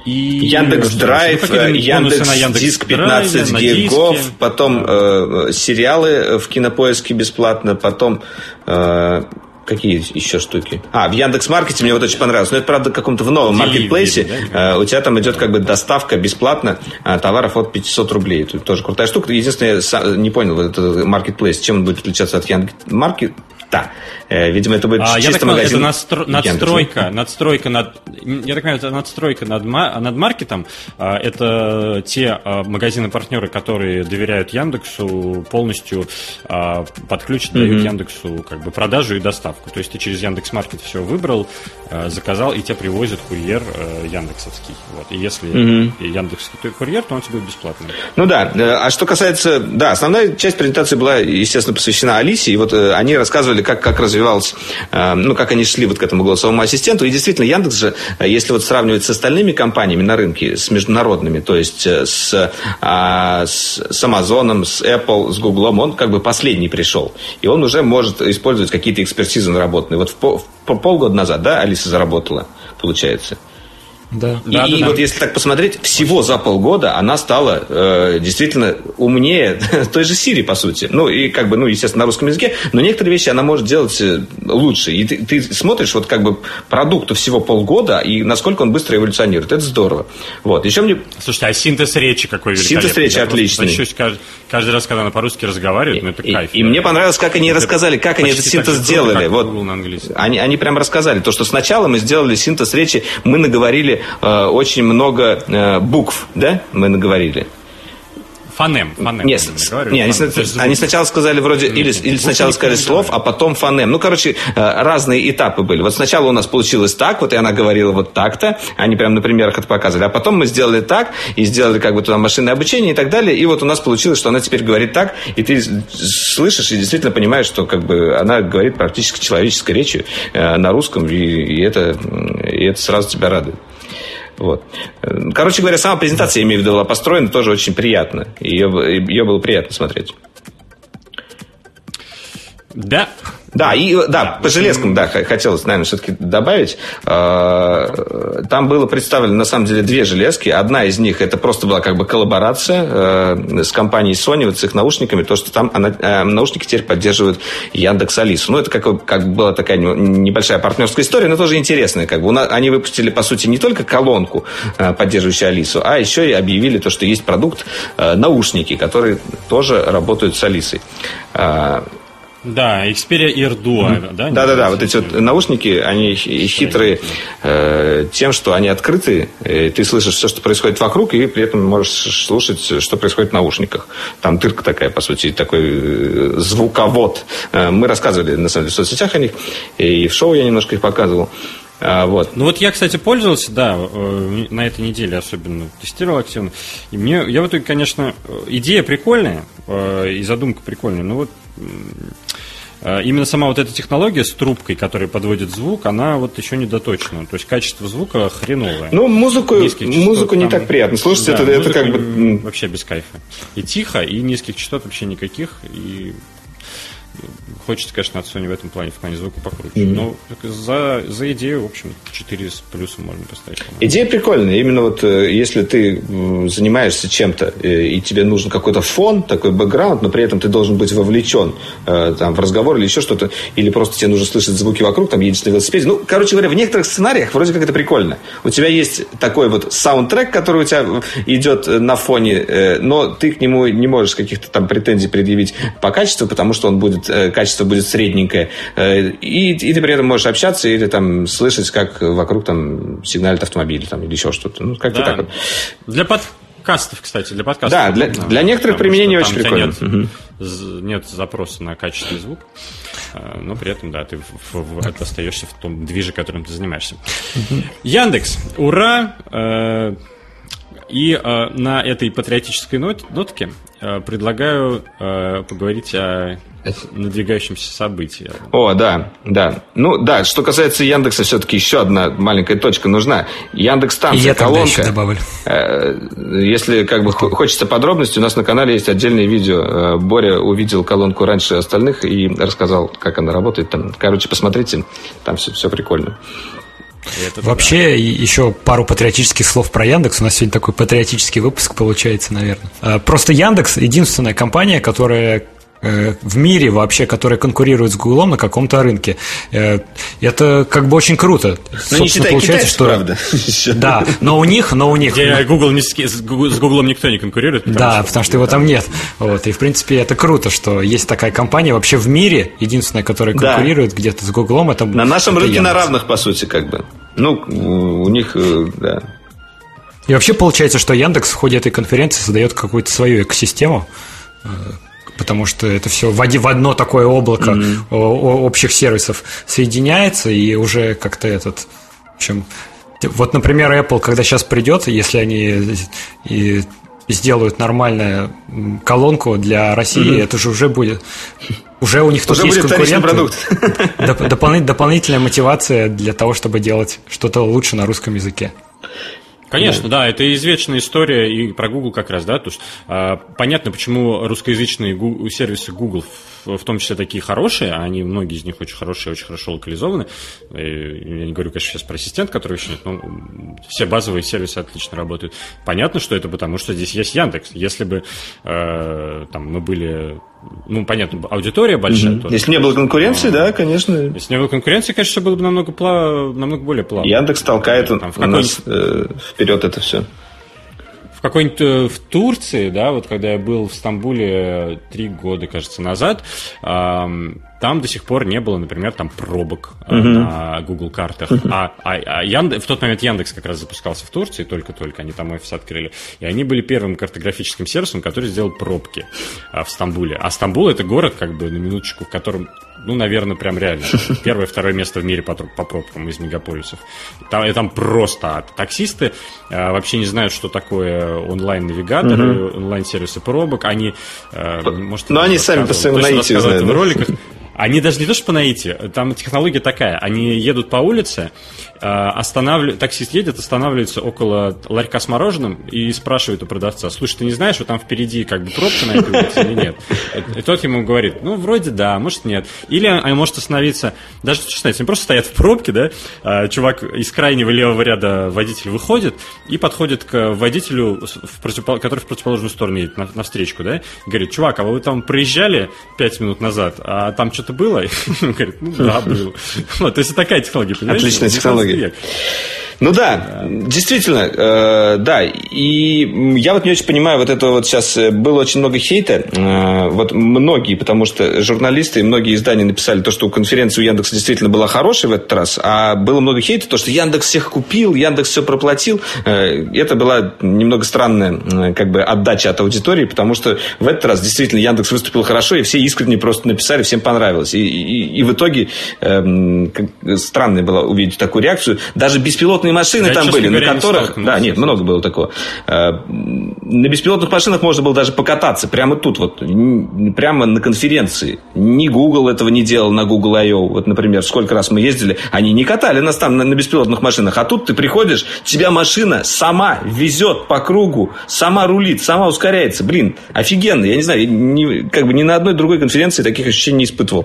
И Яндекс Драйв, Яндекс Яндекс Диск 15 гигов, потом э, сериалы в Кинопоиске бесплатно, потом э, Какие еще штуки? А, в Яндекс Маркете мне вот очень понравилось. Но это, правда, каком-то в новом маркетплейсе. Да? Э, у тебя там идет как бы доставка бесплатно а, товаров от 500 рублей. Это тоже крутая штука. Единственное, я не понял, вот этот маркетплейс, чем он будет отличаться от Яндекс Маркет да. Э, видимо, это будет а, чисто я так понимаю, магазин. Это надстро... надстройка, надстройка над, я так понимаю, это надстройка над, над маркетом. А, это те а, магазины-партнеры, которые доверяют Яндексу, полностью под ключ дают mm-hmm. Яндексу как бы продажу и доставку. То есть ты через Яндекс Маркет все выбрал, заказал, и тебе привозит курьер Яндексовский. Вот. И если mm-hmm. Яндексский курьер, то он тебе бесплатный. Ну да. Э, а что касается... Да, основная часть презентации была, естественно, посвящена Алисе. И вот э, они рассказывали рассказывали, как, как развивался, э, ну, как они шли вот к этому голосовому ассистенту. И действительно, Яндекс же, э, если вот сравнивать с остальными компаниями на рынке, с международными, то есть э, с, а, с, с Amazon, с Apple, с Google, он как бы последний пришел. И он уже может использовать какие-то экспертизы наработанные. Вот в, в полгода назад, да, Алиса заработала, получается? Да. И, Да, и да, да. вот если так посмотреть, всего за полгода она стала э, действительно умнее той же Сири, по сути. Ну, и как бы, ну, естественно, на русском языке, но некоторые вещи она может делать э, лучше. И ты, ты смотришь, вот как бы продукту всего полгода, и насколько он быстро эволюционирует. Это здорово. Вот. Еще мне Слушайте, а синтез речи какой великолепный. Синтез речи Я отличный. тащусь каждый, каждый раз, когда она по-русски разговаривает, ну это И, кайф. и мне понравилось, как они рассказали, как они этот синтез сделали. Вот они, они прям рассказали, то, что сначала мы сделали синтез речи, мы наговорили э, очень много э, букв, да, мы наговорили. Фонем, фонем. Нет, с- говорю, не, они, фонем. есть они сначала сказали вроде, или, или сначала сказали не слов, а потом фонем. Ну, короче, э, разные этапы были. Вот сначала у нас получилось так, вот и она говорила вот так-то, они прям на примерах это показывали, а потом мы сделали так, и сделали как бы туда машинное обучение и так далее, и вот у нас получилось, что она теперь говорит так, и ты слышишь и действительно понимаешь, что как бы она говорит практически человеческой речью на русском, и, и это, и это сразу тебя радует. Вот. Короче говоря, сама презентация, я имею в виду, была построена тоже очень приятно. Ее, ее было приятно смотреть. Да. Да, и да, по железкам, да, хотелось, наверное, все-таки добавить. Э, Там было представлено, на самом деле, две железки. Одна из них, это просто была как бы коллаборация э, с компанией Sony, вот с их наушниками, то, что там она- э, наушники теперь поддерживают Яндекс Алису. Ну, это как, как была такая не- небольшая партнерская история, но тоже интересная. Как бы. Они выпустили, по сути, не только колонку, э, поддерживающую Алису, а еще и объявили то, что есть продукт наушники, которые тоже работают с Алисой. Да, Xperia Ear Duo, да? да, да, да. Вот эти вот наушники, они хи- хитрые э, тем, что они открыты. э, Ты слышишь все, что происходит вокруг, и при этом можешь слушать, что происходит в наушниках. Там дырка такая, по сути, такой э, звуковод. Мы рассказывали, на самом деле, в соцсетях о них, и в шоу я немножко их показывал. А, Вот. Ну вот я, кстати, пользовался, да, э, на этой неделе особенно тестировал активно. И мне, я в итоге, конечно, э, идея прикольная, э, и задумка прикольная, но вот именно сама вот эта технология с трубкой, которая подводит звук, она вот еще не доточена. То есть качество звука хреновое. Ну, музыку, Низких частот музыку не там- так приятно слушать. Да, это, это как бы... Вообще без кайфа. И тихо, и низких частот вообще никаких. И хочется, конечно, от Sony в этом плане, в плане звука покруче. Но так за, за идею, в общем, 4 с плюсом можно поставить. по-моему. Идея прикольная. Именно вот э, если ты занимаешься чем-то, э, и тебе нужен какой-то фон, такой бэкграунд, но при этом ты должен быть вовлечен э, там, в разговор или еще что-то, или просто тебе нужно слышать звуки вокруг, там едешь на велосипеде. Ну, короче говоря, в некоторых сценариях вроде как это прикольно. У тебя есть такой вот саундтрек, который у тебя идет на фоне, но ты к нему не можешь каких-то там претензий предъявить по качеству, потому что он будет, качество будет средненькое. Э, И, и ты при этом можешь общаться или там слышать, как вокруг там сигналит автомобиль там, или еще что-то. Ну, как-то Да. так вот. Для подкастов, кстати, для подкастов. Да, для- для некоторых применений очень прикольно. Нет, з- нет запроса на качественный звук, а, но при этом, да, ты в- в- в- остаешься в том движе, которым ты занимаешься. Яндекс, ура! Э, И э, на этой патриотической нот- нотке э, предлагаю э, поговорить о надвигающемся событии. О, да, да. Ну, да, что касается Яндекса, все-таки еще одна маленькая точка нужна. Яндекс И станция, я тогда еще колонка. добавлю. Э, Если как бы хо- хочется подробностей, у нас на канале есть отдельное видео. Э, Боря увидел колонку раньше остальных и рассказал, как она работает. Там, короче, посмотрите, там все, все прикольно. Это Вообще, и еще пару патриотических слов про Яндекс. У нас сегодня такой патриотический выпуск получается, наверное. А, Просто Яндекс единственная компания, которая в мире вообще, которая конкурирует с Гуглом на каком-то рынке. Э, Это как бы очень круто. Ну, Собственно, не считай получается, китайцев, что... правда. Да, но у них, но у них... Где Google не с, с Гугл- с Гуглом никто не конкурирует. Да, потому что его там нет. Вот. И, в принципе, это круто, что есть такая компания вообще в мире, единственная, которая Да. конкурирует где-то с Гуглом. Это, На нашем это рынке на Яндекс. равных, по сути, как бы. Ну, у них, э, да. И вообще получается, что Яндекс в ходе этой конференции создает какую-то свою экосистему, э, потому что это все в, одно такое облако о- общих сервисов соединяется, и уже как-то этот... В общем, вот, например, Apple, когда сейчас придет, если они и сделают нормальную колонку для России, это же уже будет... Уже у них тут Уже есть конкуренты. продукт. Доп- дополни- дополнительная мотивация для того, чтобы делать что-то лучше на русском языке. Конечно, да, это извечная история и про Google как раз, да, то есть а, понятно, почему русскоязычные гу- сервисы Google в, в том числе такие хорошие, а они, многие из них очень хорошие, очень хорошо локализованы. И, я не говорю, конечно, сейчас про ассистент, который еще нет, но все базовые сервисы отлично работают. Понятно, что это потому, что здесь есть Яндекс. Если бы э, там мы были ну, понятно, аудитория большая. Угу. Если не было конкуренции, да, конечно. Если не было конкуренции, конечно, было бы намного, плав... намного более плавно. Яндекс толкает там, в у нас э, вперед это все. В какой-нибудь э, в Турции, да, вот когда я был в Стамбуле три года, кажется, назад, там до сих пор не было, например, там пробок uh-huh. на Google картах. Uh-huh. А, а, а Яндекс, в тот момент Яндекс как раз запускался в Турции, только-только они там офис открыли. И они были первым картографическим сервисом, который сделал пробки а, в Стамбуле. А Стамбул это город, как бы, на минуточку, в котором ну, наверное, прям реально. Первое, второе место в мире по, по пробкам из мегаполисов. Там, и там просто таксисты э, вообще не знают, что такое онлайн-навигаторы, онлайн-сервисы пробок. Они, э, может, Но они сами по своему наитию знают. В роликах. Они даже не то, что по наитию, там технология такая. Они едут по улице, Э, останавливает, таксист едет, останавливается около ларька с мороженым и спрашивает у продавца, слушай, ты не знаешь, что там впереди как бы пробка на этой улице или нет? И тот ему говорит, ну, вроде да, может нет. Или он может остановиться, даже, что они просто стоят в пробке, да, а чувак из крайнего левого ряда водитель выходит и подходит к водителю, в противопол... который в противоположную сторону едет, на, на встречку, да, и говорит, чувак, а вы там проезжали пять минут назад, а там что-то было? Он говорит, ну да, было. Вот, то есть такая технология, понимаешь? Отличная технология. Ну да, действительно, э, да. И я вот не очень понимаю, вот это вот сейчас э, было очень много хейта. Э, вот многие, потому что журналисты и многие издания написали то, что у конференции у Яндекса действительно была хорошая в этот раз, а было много хейта, то, что Яндекс всех купил, Яндекс все проплатил. Э, это была немного странная э, как бы отдача от аудитории, потому что в этот раз действительно Яндекс выступил хорошо, и все искренне просто написали, всем понравилось. И, и, и в итоге э, странно было увидеть такую реакцию. Даже беспилотные машины Я, там были, говоря, на которых... Да, нет, много было такого. Э, на беспилотных машинах можно было даже покататься прямо тут, вот, прямо на конференции. Ни Google этого не делал на Google I.O. Вот, например, сколько раз мы ездили, они не катали нас там на, на беспилотных машинах, а тут ты приходишь, тебя машина сама везет по кругу, сама рулит, сама ускоряется. Блин, офигенно. Я не знаю, ни, как бы ни на одной другой конференции таких ощущений не испытывал.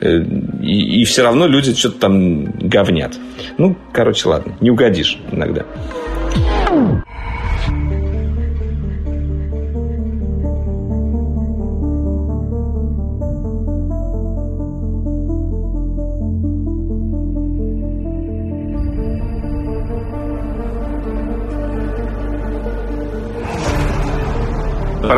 Э, и, и все равно люди что-то там говнят. Ну, короче, ладно, не угодишь иногда.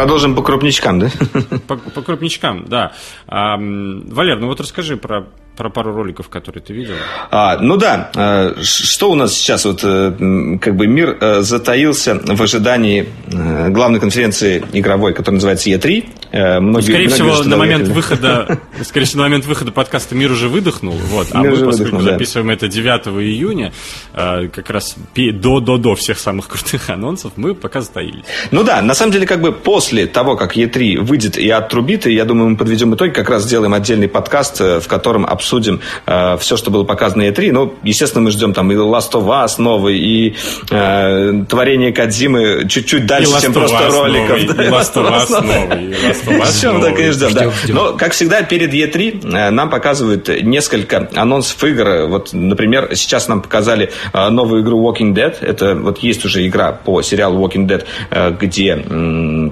Продолжим по крупничкам, да? По, по крупничкам, да. А, Валер, ну вот расскажи про про пару роликов, которые ты видел. А, ну да, а, что у нас сейчас вот э, как бы мир э, затаился в ожидании э, главной конференции игровой, которая называется E3. Многие, ну, скорее многие всего, на момент выхода, скорее всего, на момент выхода подкаста мир уже выдохнул, вот, а мир мы, поскольку выдохнул, записываем да. это 9 июня, как раз до до до всех самых крутых анонсов, мы пока затаились. Ну да, на самом деле, как бы после того, как E3 выйдет и отрубит, и я думаю, мы подведем итоги, как раз сделаем отдельный подкаст, в котором обсудим обсудим э, все, что было показано на E3. Ну, естественно, мы ждем там и Last of Us новый, и э, творение Кадзимы чуть-чуть дальше, чем просто роликов. и Last of Us новый, и Last of Us новый. так и ждем, да. Но, как всегда, перед E3 э, нам показывают несколько анонсов игр. Вот, например, сейчас нам показали э, новую игру Walking Dead. Это вот есть уже игра по сериалу Walking Dead, э, где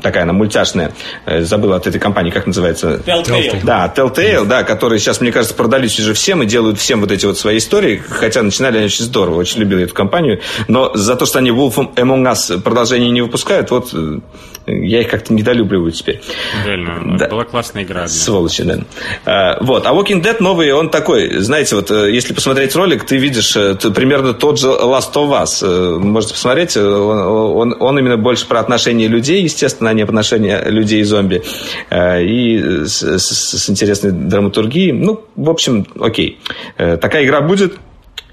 такая она мультяшная. Забыл от этой компании, как называется? Telltale. Да, Telltale, да, которые сейчас, мне кажется, продали продались уже всем и делают всем вот эти вот свои истории, хотя начинали они очень здорово, очень любил эту компанию, но за то, что они Wolf Among Us продолжение не выпускают, вот э, я их как-то недолюбливаю теперь. Реально, да. была классная игра. Сволочи, да. А, вот, а Walking Dead новый, он такой, знаете, вот э, если посмотреть ролик, ты видишь э, примерно тот же Last of Us. Можете посмотреть, он, он, он именно больше про отношения людей, естественно, а не отношения людей и зомби. И с, с, с интересной драматургией. Ну, в общем, окей. Э, такая игра будет,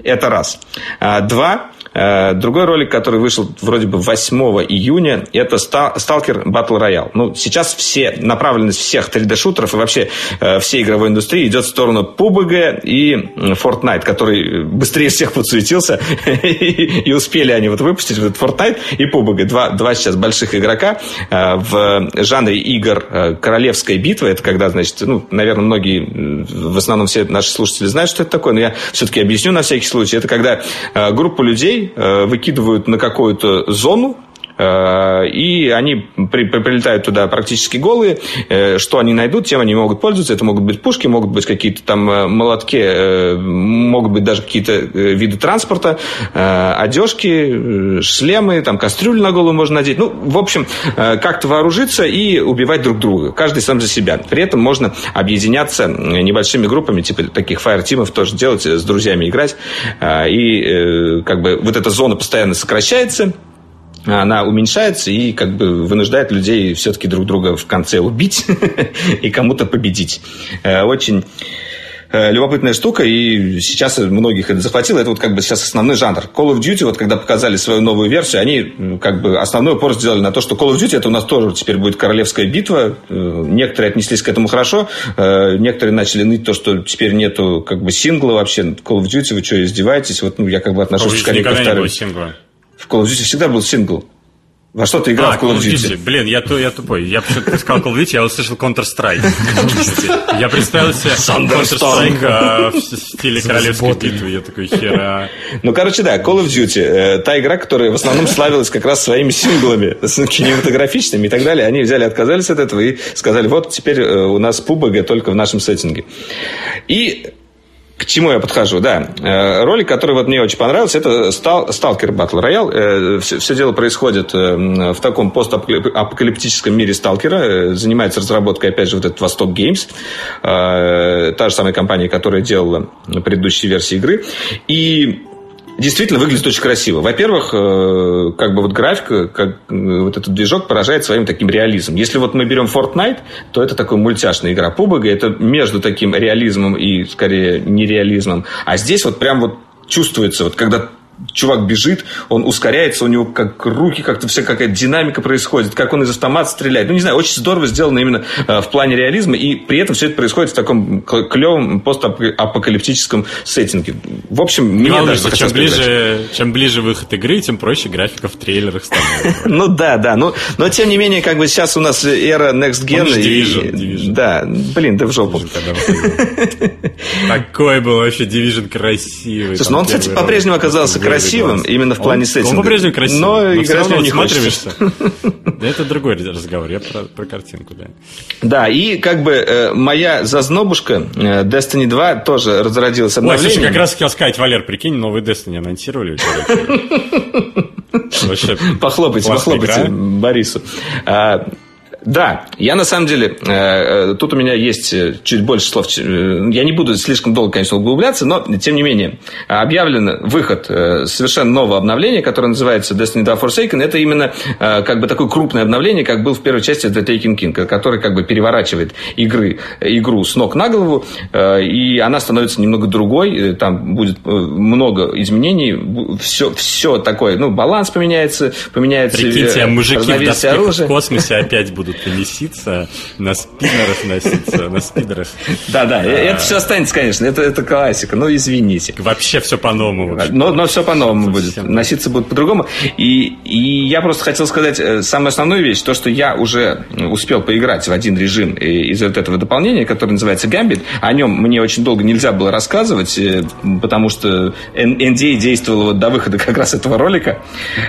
это раз. А, два, Э, другой ролик, который вышел вроде бы 8 июня, это Stalker Battle Royale. Ну, сейчас все, направленность всех 3D-шутеров и вообще э, всей игровой индустрии идет в сторону PUBG и Fortnite, который быстрее всех подсуетился, и успели они вот выпустить вот Fortnite и PUBG. Два, два сейчас больших игрока э, в жанре игр «Королевская битва». Это когда, значит, ну, наверное, многие, в основном все наши слушатели знают, что это такое, но я все-таки объясню на всякий случай. Это когда группа людей Э, выкидывают на какую-то зону, и они при, при, прилетают туда практически голые. Э, что они найдут, тем они могут пользоваться. Это могут быть пушки, могут быть какие-то там э, молотки, могут быть даже какие-то виды транспорта, одежки, шлемы, там кастрюлю на голову можно надеть. Ну, в общем, как-то вооружиться и убивать друг друга. Каждый сам за себя. При этом можно объединяться небольшими группами, типа таких фаер-тимов тоже делать, с друзьями играть. И как бы вот эта зона постоянно сокращается, она уменьшается и как бы вынуждает людей все-таки друг друга в конце убить и кому-то победить. Э, очень э, любопытная штука, и сейчас многих это захватило. Это вот как бы сейчас основной жанр. Call of Duty, вот когда показали свою новую версию, они как бы основной упор сделали на то, что Call of Duty это у нас тоже теперь будет королевская битва. Э, некоторые отнеслись к этому хорошо, некоторые начали ныть то, что теперь нету как бы сингла вообще. Call of Duty, вы что, издеваетесь? Вот ну, я как бы отношусь скорее ко вторым. В Call of Duty всегда был сингл. Во что ты играл а, в Call of Duty? Duty? Блин, я, я тупой. Я почему-то сказал Call of Duty, я услышал Counter-Strike. Я представил себе Counter-Strike а, в стиле королевской битвы. Я такой, хера. Ну, короче, да, Call of Duty. Э, та игра, которая в основном славилась как раз своими синглами, кинематографичными и так далее. Они взяли, отказались от этого и сказали, вот теперь э, у нас PUBG только в нашем сеттинге. И к чему я подхожу, да. Э, ролик, который вот мне очень понравился, это Сталкер Battle Royale. Все, все дело происходит э, в таком постапокалиптическом мире Сталкера. Э, занимается разработкой, опять же, вот этот Восток Геймс. Та же самая компания, которая делала предыдущие версии игры. И действительно выглядит очень красиво. Во-первых, э, как бы вот графика, как э, вот этот движок поражает своим таким реализмом. Если вот мы берем Fortnite, то это такой мультяшная игра. PUBG это между таким реализмом и скорее нереализмом. А здесь вот прям вот чувствуется, вот когда чувак бежит, он ускоряется, у него как руки, как-то вся какая-то динамика происходит, как он из автомата стреляет. Ну, не знаю, очень здорово сделано именно э, в плане реализма, и при этом все это происходит в таком клевом постапокалиптическом сеттинге. В общем, не мне даже чем ближе, чем ближе выход игры, тем проще графика в трейлерах становится. Ну да, да, но, но тем не менее, как бы сейчас у нас эра Next Gen. Division, Division. Да, блин, да в жопу. Такой был вообще Division красивый. Слушай, ну он, кстати, по-прежнему оказался красивым, именно в плане сеттинга. Он по-прежнему красивый, но, но играть в него не хочется. Да это другой разговор, я про, про картинку, да. Да, и как бы э, моя зазнобушка э, Destiny 2 тоже разродилась обновлением. Ой, слушай, как раз хотел сказать, Валер, прикинь, новый Destiny анонсировали. Похлопайте, похлопайте Борису. Да, я на самом деле, э, э, тут у меня есть э, чуть больше слов. Я не буду слишком долго, конечно, углубляться, но, тем не менее, объявлен выход совершенно нового обновления, которое называется Destiny 2 Forsaken. Это именно как бы такое крупное обновление, как был в первой части The Taken King, который как бы переворачивает игры, игру с ног на голову, и она становится немного другой, там будет много изменений, все, все такое, ну, баланс поменяется, поменяется Прикиньте, а мужики в, в космосе опять будут будут носиться, на спиннерах носиться, на спидерах. Да-да, это все останется, конечно, это, это классика, но извините. Вообще все по-новому. Но, но все по-новому будет, носиться будут по-другому. И, и я просто хотел сказать э, самую основную вещь, то, что я уже успел поиграть в один режим из вот этого дополнения, который называется Gambit. О нем мне очень долго нельзя было рассказывать, э, потому что NDA действовала вот до выхода как раз этого ролика.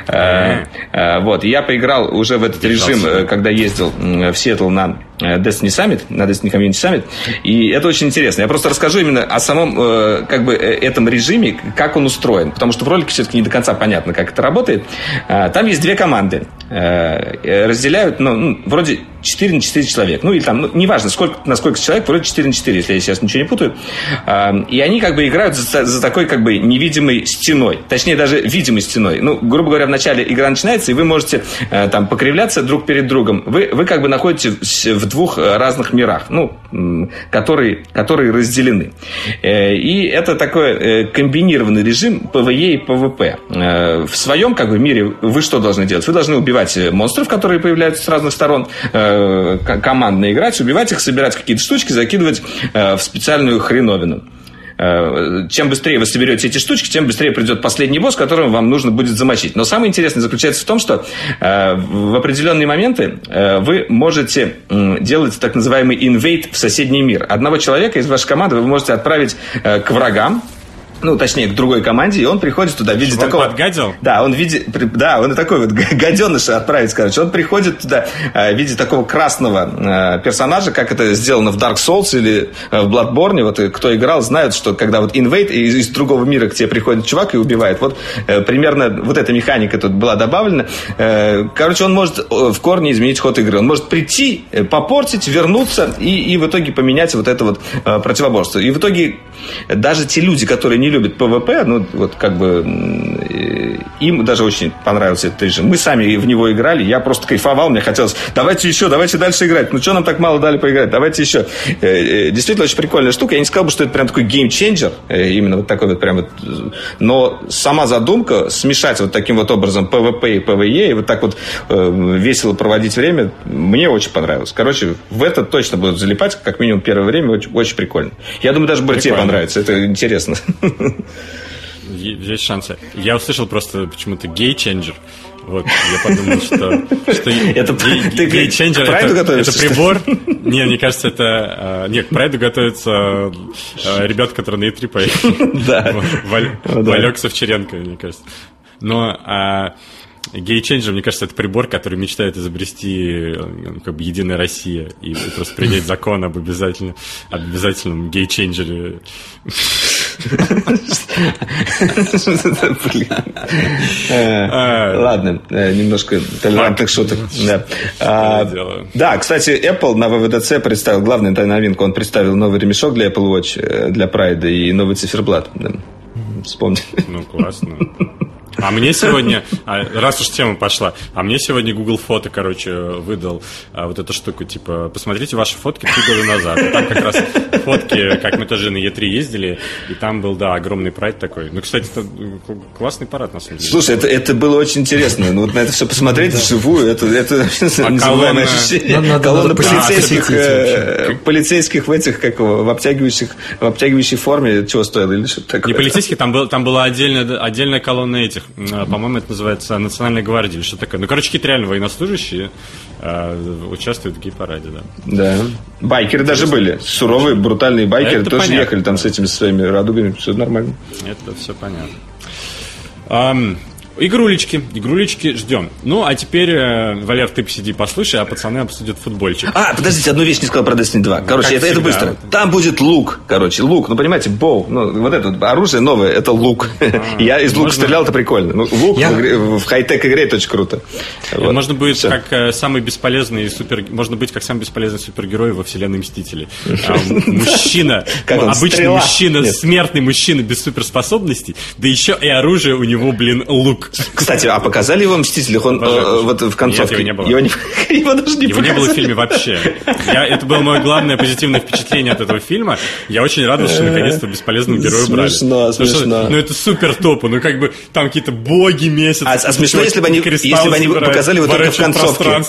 Вот, я поиграл уже в этот режим, когда ездил в Сиэтл на Destiny Summit, на Destiny Community Summit, и это очень интересно. Я просто расскажу именно о самом э, как бы э, этом режиме, как он устроен, потому что в ролике все-таки не до конца понятно, как это работает. Там есть две команды. Разделяют, ну, ну вроде 4 на 4 человек. Ну, или там, ну, неважно, сколько, на сколько человек, вроде 4 на 4, если я сейчас ничего не путаю. И они как бы играют за, за такой как бы невидимой стеной. Точнее, даже видимой стеной. Ну, грубо говоря, в начале игра начинается, и вы можете там покривляться друг перед другом. Вы, вы как бы находитесь в двух разных мирах, ну, которые, которые разделены. И это такой комбинированный режим PvE и PvP. В своем как бы, мире вы что должны делать? Вы должны убивать монстров, которые появляются с разных сторон, командно играть, убивать их, собирать какие-то штучки, закидывать в специальную хреновину. Э, чем быстрее вы соберете эти штучки, тем быстрее придет последний босс, которого вам нужно будет замочить. Но самое интересное заключается в том, что э, в определенные моменты э, вы можете делать так называемый инвейт в соседний мир. Одного человека из вашей команды вы можете отправить к врагам, ну, точнее, к другой команде, и он приходит туда в виде Чтобы такого... Он подгадил? Да, он в виде... Да, он такой вот гаденыша отправить, короче. Он приходит туда э, в виде такого красного э, персонажа, как это сделано в Dark Souls или э, в Bloodborne. Вот кто играл, знают, что когда вот Invade из, из другого мира к тебе приходит чувак и убивает. Вот примерно вот эта механика тут была добавлена. Короче, он может в корне изменить ход игры. Он может прийти, попортить, вернуться и, и в итоге поменять вот это вот противоборство. И в итоге даже те люди, которые не любят PvP, ну, вот как бы им даже очень понравился этот режим. Мы сами в него играли, я просто кайфовал, мне хотелось, давайте еще, давайте дальше играть. Ну, что нам так мало дали поиграть? Давайте еще. Э, э, действительно, очень прикольная штука. Я не сказал бы, что это прям такой геймченджер, э, именно вот такой вот прям вот. Но сама задумка смешать вот таким вот образом PvP и PvE и вот так вот весело проводить время, мне очень понравилось. Короче, в это точно будут залипать, как минимум первое время, очень, очень прикольно. Я думаю, даже Брате понравится, это интересно. Есть шансы. Я услышал просто почему-то гей-ченджер. Вот, я подумал, что, что это, гей-ченджер это, это прибор. Не, мне кажется, это... А, нет, к прайду готовятся а, ребята, которые на E3 поехали. Да. Валек Савчеренко, мне кажется. Но а, Гей-ченджер, мне кажется, это прибор, который мечтает изобрести ну, как бы Единая Россия и просто принять закон об обязательном, об обязательном гей-ченджере. Ладно, э, немножко толерантных шуток. А, да, кстати, Apple на ВВДЦ представил главную новинку. Он представил новый ремешок для Apple Watch, э, для Pride и новый циферблат. Вспомни. Ну, классно. А мне сегодня, а, раз уж тема пошла, а мне сегодня Google Фото, короче, выдал а, вот эту штуку, типа, посмотрите ваши фотки три года назад. И там как раз фотки, как мы тоже на Е3 ездили, и там был, да, огромный прайд такой. Ну, кстати, это классный парад, на самом деле. Слушай, это, это было очень интересно. Ну, вот на это все посмотреть вживую, это, это а колонна... ощущение. колонна полицейских, э, полицейских в этих, как его, в обтягивающих, в обтягивающей форме, чего стоило, или что такое? Не полицейских, там, был, там была отдельная, отдельная колонна этих а, по-моему, это называется Национальная гвардия или что такое. Ну, короче, какие-то реально военнослужащие э, участвуют в гей-параде, да. Да. Байкеры даже были. Суровые, брутальные байкеры это тоже понятно. ехали там с этими своими радугами. Все нормально. Это все понятно. Um, Игрулечки, игрулечки ждем. Ну, а теперь, э, Валер, ты посиди, послушай, а пацаны обсудят футбольчик. А, подождите, одну вещь не сказал про Destiny 2. Короче, это, это быстро. Там будет лук, короче, лук. Ну, понимаете, боу. Ну, вот это оружие новое, это лук. А, Я из лука стрелял, это прикольно. Ну, лук в хай-тек игре это очень круто. Можно быть как э, самый бесполезный супер... Можно быть как самый бесполезный супергерой во вселенной Мстителей. А, мужчина, обычный мужчина, смертный мужчина без суперспособностей, да еще и оружие у него, блин, лук. Кстати, а показали его в «Мстителях»? Он э, вот в концовке. Нет, его не было. Его, не, его даже не Его показали. не было в фильме вообще. Я, это было мое главное позитивное впечатление от этого фильма. Я очень рад, что наконец-то бесполезного героя убрали. Смешно, смешно. ну, это супер топу. Ну, как бы, там какие-то боги месяц. А, а смешно, если бы они, если бы они показали его только в концовке.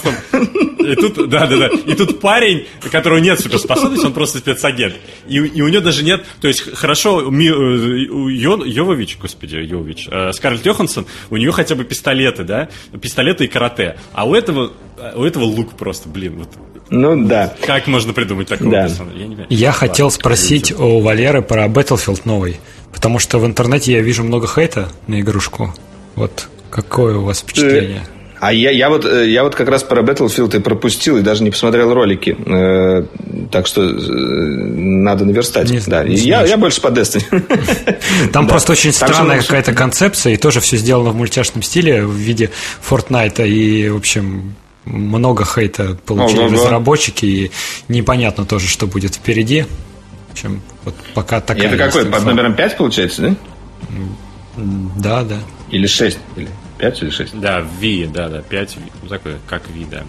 И тут, да, да, да. И тут парень, у которого нет суперспособности, он просто спецагент. И, и у него даже нет, то есть хорошо, у, э, у Йовович, господи, Йовович, э, Скарлетт Йоханссон, у нее хотя бы пистолеты, да, пистолеты и карате. А у этого, у этого лук просто, блин, вот ну да. Как можно придумать такого да. персонажа? Я, не я Ладно, хотел спросить у Валеры про Battlefield новый, потому что в интернете я вижу много хейта на игрушку. Вот какое у вас впечатление? А я, я, вот, э, я вот как раз про Battlefield и пропустил, и даже не посмотрел ролики. Э, так что э, надо наверстать. Не, да. не я, я больше по Destiny. Там просто очень странная какая-то концепция, и тоже все сделано в мультяшном стиле в виде Fortnite. И, в общем, много хейта получили разработчики, и непонятно тоже, что будет впереди. В общем, вот пока такая... Это какой? Под номером 5 получается, да? Да, да. Или 6? Или... 5 или 6? Да, V, да, да, 5, такой, как V, да.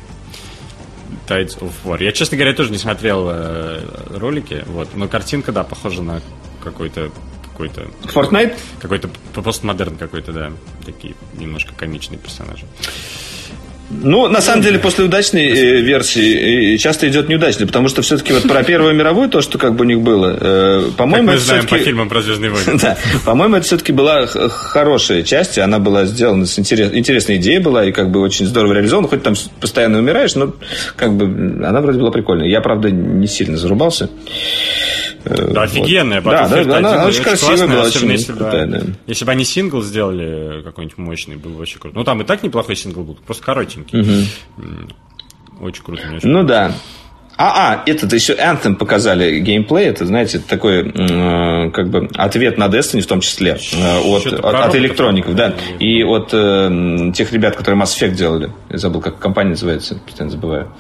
Tides of War. Я, честно говоря, тоже не смотрел э, ролики, вот, но картинка, да, похожа на какой-то какой-то... Fortnite? Какой-то постмодерн какой-то, да. Такие немножко комичные персонажи. Ну, на самом деле, после удачной э, версии э, часто идет неудачный, потому что все-таки вот про Первую мировую, то, что как бы у них было, э, по-моему, мы знаем по фильмам про Звездные войны. Да, по-моему, это все-таки была хорошая часть, она была сделана с интерес... интересной идеей была, и как бы очень здорово реализована, хоть там постоянно умираешь, но как бы она вроде была прикольная. Я, правда, не сильно зарубался. Да, вот. офигенная. Да, да, Battlefield да, она 1 очень красивая классная, была, очень если, бы- крутая, да. если бы они сингл сделали какой-нибудь мощный, был бы вообще круто. Ну, там и так неплохой сингл был, просто коротенький. М, Очень круто. очень Ну да. А, а, этот еще Anthem показали геймплей. Это, знаете, такой э, как бы ответ на Destiny в том числе э, от, от, от электроников, да. И от э, тех ребят, которые Mass Effect делали. Я забыл, как компания называется, постоянно забываю.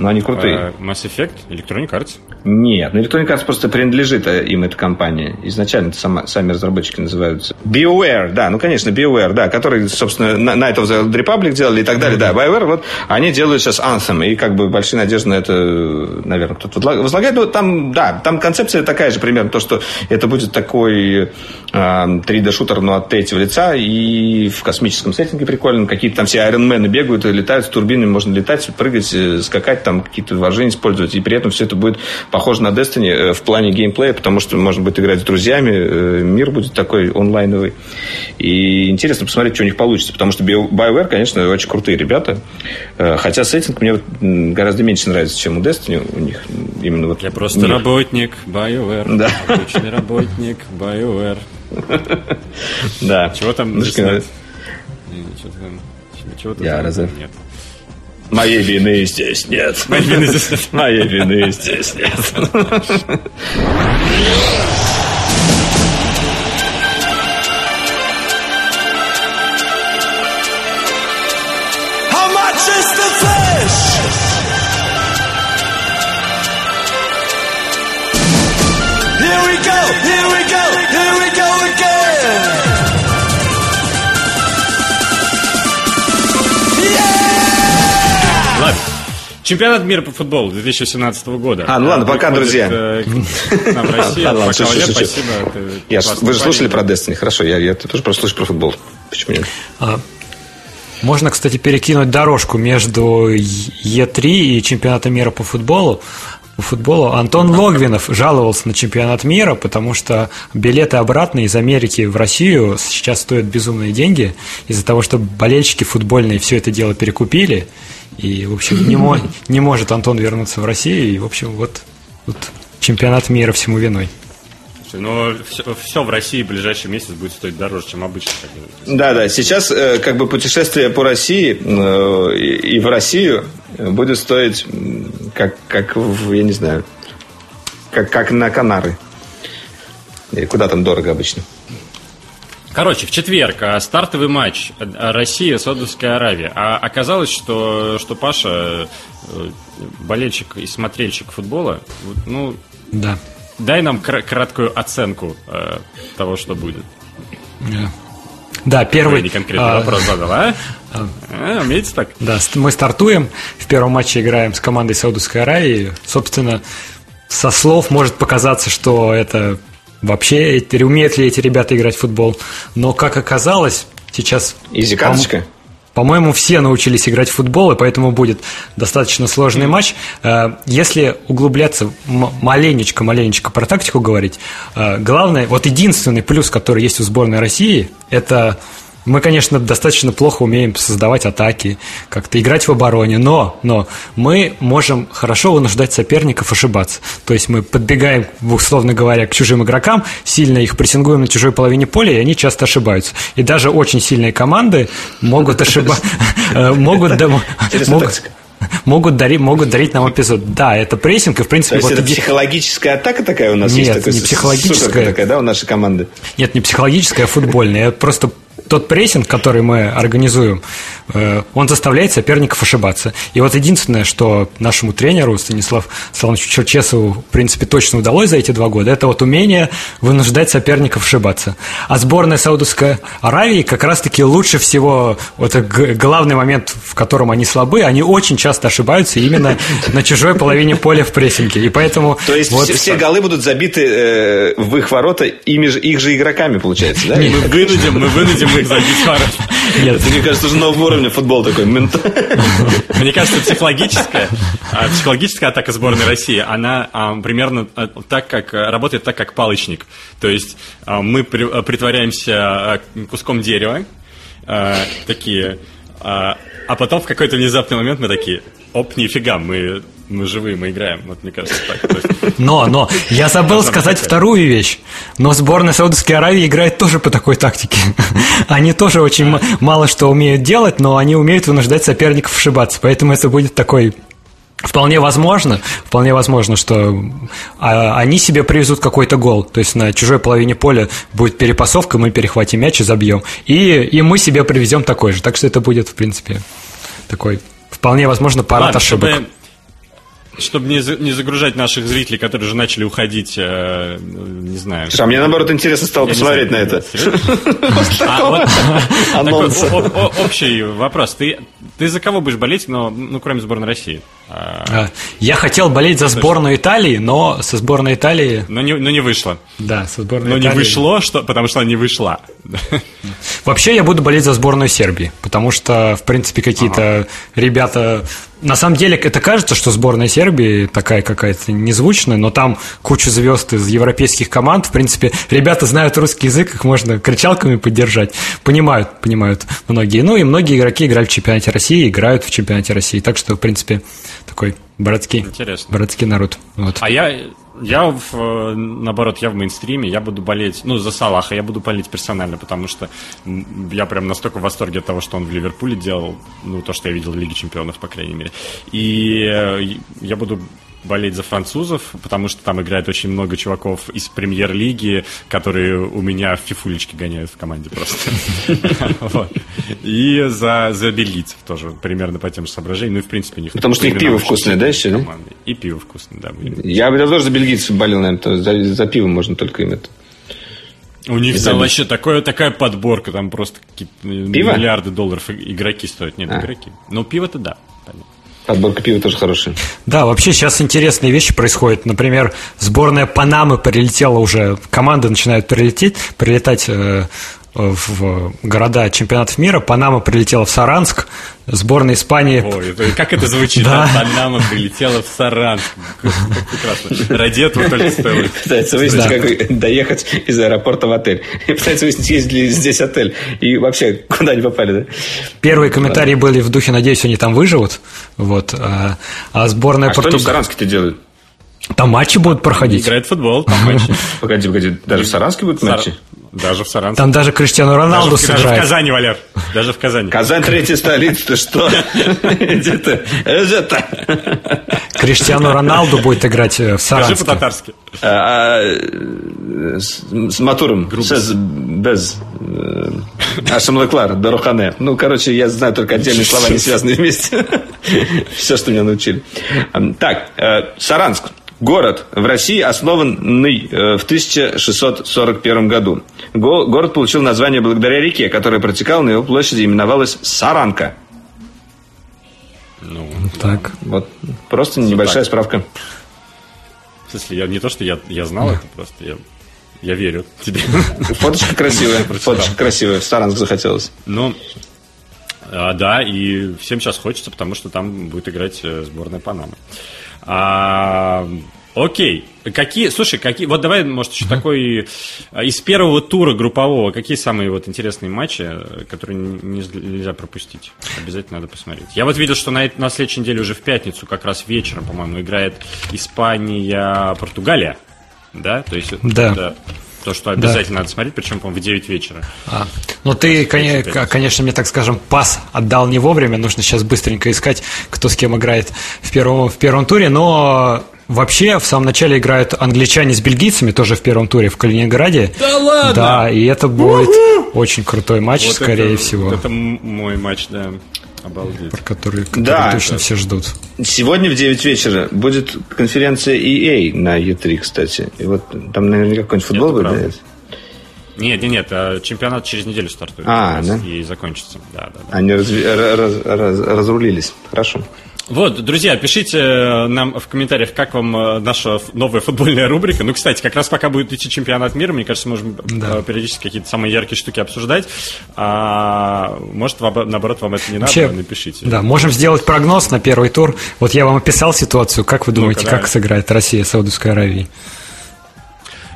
Но они крутые. А, Mass Effect, Electronic Arts. Нет, ну Electronic Arts просто принадлежит э, им эта компания. Изначально сама- сами разработчики называются. BioWare, да, ну, конечно, BioWare, да, которые, собственно, на- Night of the Republic делали и так далее, да. BioWare, вот, они делают сейчас Anthem, и как бы большие надежды на это, наверное, кто-то возла- возлагает. Ну, там, да, там концепция такая же примерно, то, что это будет такой э, 3D-шутер, но от третьего лица, и в космическом сеттинге прикольно. Какие-то там все Iron Man бегают, и летают с турбинами, можно летать, прыгать, э, скакать, там какие-то вооружения использовать, и при этом все это будет похоже на Destiny э, в плане геймплея, потому что можно будет играть с друзьями, э, мир будет такой онлайновый. И интересно посмотреть, что у них получится, потому что Bio- BioWare, конечно, очень крутые ребята, Э, хотя сеттинг мне гораздо меньше нравится, чем у Destiny у них именно вот Я просто мир. работник BioWare. Да. Обычный работник BioWare. Да. Чего там? Ну, Чего там? Чего там? Я разве? Нет. Моей вины здесь нет. Моей вины здесь нет. Моей вины здесь нет. Чемпионат мира по футболу 2017 года. А, ну ладно, пока, друзья. э, нам Пока, спасибо. вы же слушали про Destiny, хорошо, я, тоже прослушал про футбол. Почему нет? А, Можно, кстати, перекинуть дорожку между Е3 и чемпионатом мира по футболу. По футболу Антон Логвинов жаловался на чемпионат мира, потому что билеты обратно из Америки в Россию сейчас стоят безумные деньги из-за того, что болельщики футбольные все это дело перекупили. И, в общем, не, мо- не может Антон вернуться в Россию. И, в общем, вот, вот чемпионат мира всему виной. Но все, в России в ближайший месяц будет стоить дороже, чем обычно. Да, да. Сейчас э, как бы путешествие по России э, и, в Россию будет стоить как, как в, я не знаю, как, как на Канары. И куда там дорого обычно? Короче, в четверг а, стартовый матч а, Россия Саудовская Аравия. А оказалось, что, что Паша э, болельщик и смотрельщик футбола. Ну, Да. дай нам кра- краткую оценку э, того, что будет. Да, Вы первый... не конкретный а, вопрос задал, а? А, умеете так? Да, мы стартуем. В первом матче играем с командой Саудовской Аравии. Собственно, со слов может показаться, что это вообще умеют ли эти ребята играть в футбол. Но как оказалось, сейчас Изи карточка? по-моему, все научились играть в футбол, и поэтому будет достаточно сложный матч. Э, Если углубляться м- маленечко, маленечко про тактику говорить, э, главное, вот единственный плюс, который есть у сборной России, это мы, конечно, достаточно плохо умеем создавать атаки, как-то играть в обороне, но, но мы можем хорошо вынуждать соперников ошибаться. То есть мы подбегаем, условно говоря, к чужим игрокам, сильно их прессингуем на чужой половине поля, и они часто ошибаются. И даже очень сильные команды могут ошибаться, могут, Интересная могут, могут, дарить, могут дарить нам эпизод. Да, это прессинг, и в То принципе... есть вот это иди- психологическая атака такая у нас Нет, есть? такая не психологическая. такая, да, у нашей команды? Нет, не психологическая, а футбольная. Я просто тот прессинг, который мы организуем, э, он заставляет соперников ошибаться. И вот единственное, что нашему тренеру Станиславу Салоновичу Черчесову, в принципе, точно удалось за эти два года, это вот умение вынуждать соперников ошибаться. А сборная Саудовской Аравии как раз-таки лучше всего, вот главный момент, в котором они слабы, они очень часто ошибаются именно на чужой половине поля в прессинге. И поэтому... То есть вот... все голы будут забиты э, в их ворота ими же, их же игроками, получается, да? Мы вынудим, мы вынудим их забить ворот. Нет. Это, мне кажется, уже нового уровня футбол такой. Мне кажется, психологическая, а, психологическая атака сборной России, она а, примерно а, так, как работает так, как палочник. То есть мы притворяемся куском дерева, такие, а потом в какой-то внезапный момент мы такие, оп, нифига, мы, мы живые, мы играем. Вот мне кажется так. Но, но, я забыл сказать вторую вещь. Но сборная Саудовской Аравии играет тоже по такой тактике. Они тоже очень мало что умеют делать, но они умеют вынуждать соперников ошибаться. Поэтому это будет такой Вполне возможно, вполне возможно, что а, они себе привезут какой-то гол. То есть на чужой половине поля будет перепасовка, мы перехватим мяч и забьем. И, и мы себе привезем такой же. Так что это будет, в принципе, такой вполне возможно парад Ладно, ошибок. Чтобы чтобы не, не загружать наших зрителей, которые уже начали уходить, э, не знаю. А мне наоборот интересно стало Я посмотреть на это. А общий вопрос. Ты ты за кого будешь болеть, но, ну, кроме сборной России? А, я хотел болеть за сборную Италии, но со сборной Италии... Но не, но не вышло. Да, со сборной но Италии... Но не вышло, что, потому что она не вышла. Вообще я буду болеть за сборную Сербии, потому что, в принципе, какие-то ага. ребята на самом деле, это кажется, что сборная Сербии такая какая-то незвучная, но там куча звезд из европейских команд. В принципе, ребята знают русский язык, их можно кричалками поддержать. Понимают, понимают многие. Ну и многие игроки играли в чемпионате России, играют в чемпионате России. Так что, в принципе, такой братский, Интересно. братский народ. Вот. А я я, в, э, наоборот, я в мейнстриме, я буду болеть, ну, за Салаха, я буду болеть персонально, потому что я прям настолько в восторге от того, что он в Ливерпуле делал, ну, то, что я видел в Лиге Чемпионов, по крайней мере. И э, я буду болеть за французов, потому что там играет очень много чуваков из премьер-лиги, которые у меня в фифулечке гоняют в команде просто. И за, за бельгийцев тоже примерно по тем же соображениям. Ну и в принципе них. Потому что их пиво вкусное, да, еще? Да? И пиво вкусное, да. Я бы тоже за бельгийцев болел, наверное, за, за пивом можно только им это. У них там вообще такое, такая подборка, там просто миллиарды долларов игроки стоят. Нет, а. игроки. Но пиво-то да, понятно. Подборка пива тоже хорошая. Да, вообще сейчас интересные вещи происходят. Например, сборная Панамы прилетела уже, команды начинают прилететь, прилетать э, в города чемпионатов мира. Панама прилетела в Саранск, сборная Испании... Ой, как это звучит? Да. Панама прилетела в Саранск. Прекрасно. Ради этого только стоило. Пытается выяснить, да. как доехать из аэропорта в отель. Пытается выяснить, есть ли здесь отель. И вообще, куда они попали, да? Первые комментарии были в духе, надеюсь, они там выживут. Вот. А, а сборная а Португалии... что они в Саранске-то делают? Там матчи будут проходить. Играет футбол, там матчи. Погоди, погоди, даже в Саранске будут матчи? Даже в Саранске. Там даже Криштиану Роналду даже, сыграет. Даже в Казани, Валер. Даже в Казани. Казань третья столица, ты что? Где ты? Это. Криштиану Роналду будет играть э, в Саранске. Скажи по-татарски. А, а, с Матуром. Без. Э, Ашамлыклар, Дарухане. Ну, короче, я знаю только отдельные слова, не связанные вместе. Все, что меня научили. Так, э, Саранск. Город в России, основанный э, в 1641 году. Город получил название благодаря реке, которая протекала на его площади и именовалась Саранка. Ну, так. Вот просто небольшая так. справка. В смысле, я не то, что я, я знал это, просто я, я верю тебе. Фоточка красивая, фоточка красивая, в Саранск захотелось. Ну, а, да, и всем сейчас хочется, потому что там будет играть э, сборная Панамы. А, окей. Какие, слушай, какие, вот давай, может, еще такой а, из первого тура группового, какие самые вот интересные матчи, которые не, нельзя пропустить? Обязательно надо посмотреть. Я вот видел, что на, на следующей неделе уже в пятницу, как раз вечером, по-моему, играет Испания, Португалия. Да, то есть да. это то, что обязательно да. надо смотреть, причем, по-моему, в 9 вечера. А. Ну, ты, конечно, конечно, мне, так скажем, пас отдал не вовремя. Нужно сейчас быстренько искать, кто с кем играет в первом, в первом туре. Но Вообще, в самом начале играют англичане с бельгийцами, тоже в первом туре в Калининграде. Да ладно? Да, и это будет очень крутой матч, Вот скорее это- всего, вот Это мой матч, да. Обалдеть. про который, который Да. точно все ждут. Сегодня в 9 вечера будет конференция EA на E3, кстати. И вот там наверняка какой-нибудь футбол будет. правда. да? Нет, нет, нет, а чемпионат через неделю стартует. А, да? И закончится. Да, да, да. Они разви- ра- раз- раз- разрулились. Хорошо. Вот, друзья, пишите э, нам в комментариях, как вам э, наша новая футбольная рубрика. Ну, кстати, как раз пока будет идти чемпионат мира, мне кажется, можем Да. э, периодически какие-то самые яркие штуки обсуждать. А, может, вам- наоборот, вам это не надо, Вообще, напишите. Да, можем сделать прогноз на первый тур. Вот я вам описал ситуацию. Как вы думаете, Ну-ка, как давай. сыграет Россия Саудовской Аравией?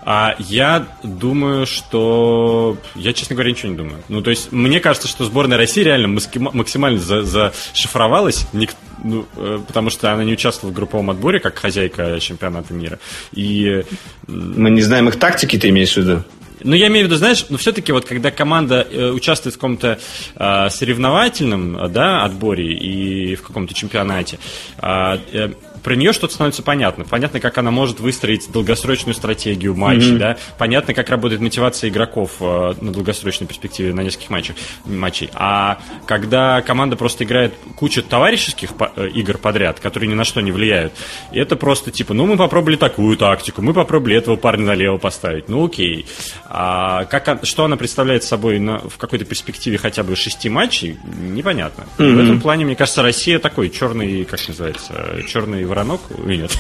А я думаю, что... Я, честно говоря, ничего не думаю. Ну, то есть, мне кажется, что сборная России реально максимально за- зашифровалась, ник- ну, э, потому что она не участвовала в групповом отборе, как хозяйка чемпионата мира. И Мы не знаем их тактики, ты имеешь в виду? Ну, я имею в виду, знаешь, но все-таки вот когда команда э, участвует в каком-то э, соревновательном да, отборе и в каком-то чемпионате, э, э, про нее что-то становится понятно. Понятно, как она может выстроить долгосрочную стратегию матчей, да, понятно, как работает мотивация игроков э, на долгосрочной перспективе на нескольких матчах, матчей. А когда команда просто играет кучу товарищеских по- э, игр подряд, которые ни на что не влияют, это просто типа, ну, мы попробовали такую тактику, мы попробовали этого парня налево поставить, ну, окей. А как, что она представляет собой на- в какой-то перспективе хотя бы шести матчей, непонятно. И В этом плане, мне кажется, Россия такой черный, как называется, черный воронок, или нет?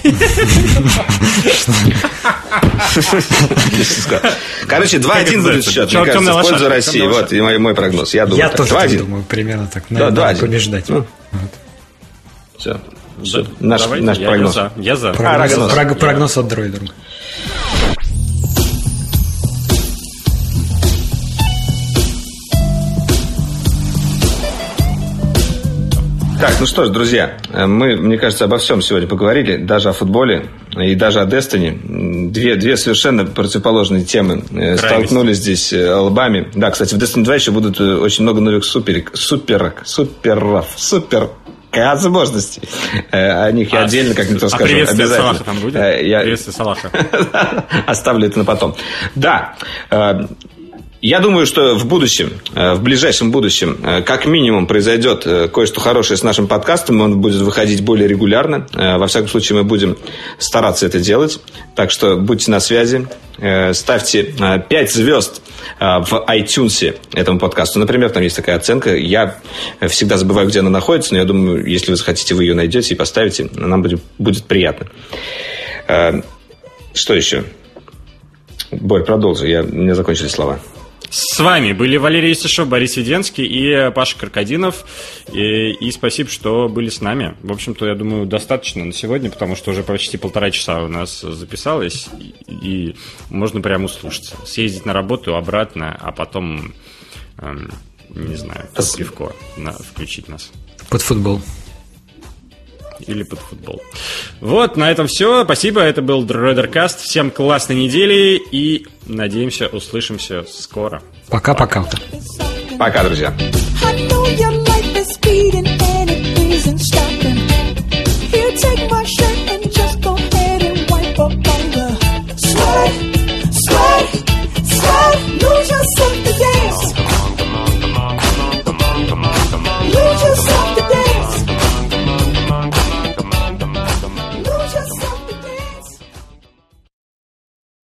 Короче, 2-1 это будет счет, мне кажется, в пользу России. Вот и мой, прогноз. Я думаю, Я тоже так 2-1. думаю, примерно так. Да, Надо 2-1. побеждать. Ну. Всё. Наш, прогноз. Я за. Прогноз, прогноз. прог- прогноз от дроидера. Так, ну что ж, друзья, э, мы, мне кажется, обо всем сегодня поговорили, даже о футболе и даже о Destiny. Две, две совершенно противоположные темы э, столкнулись здесь э, лбами. Да, кстати, в Destiny 2 еще будут э, очень много новых суперик, суперок, суперов, супер возможностей. Э, О них я А, отдельно как-нибудь а расскажу. приветствие Обязательно. Салаха там будет? Э, я- Приветствие Салаха. Оставлю это на потом. Да. Я думаю, что в будущем, э, в ближайшем будущем, э, как минимум произойдет э, кое-что хорошее с нашим подкастом. Он будет выходить более регулярно. Во всяком случае, мы будем стараться это делать. Так что будьте на связи. Ставьте 5 звезд в iTunes этому подкасту. Например, там есть такая оценка. Я всегда забываю, где она находится, но я думаю, если вы захотите, вы ее найдете и поставите. Нам будет, будет приятно. Что еще? Борь, продолжи. Я, у меня закончились слова. С вами были Валерий Исишев, Борис Веденский и Паша Крокодинов. И, и спасибо, что были с нами. В общем-то, я думаю, достаточно на сегодня, потому что уже почти полтора часа у нас записалось. И, и можно прямо услышаться. Съездить на работу, обратно, а потом, эм, не знаю, пивко на- включить нас. Под футбол или под футбол. Вот, на этом все. Спасибо, это был Дредеркаст. Всем классной недели и надеемся, услышимся скоро. Пока-пока. Пока, друзья. Lose yourself today.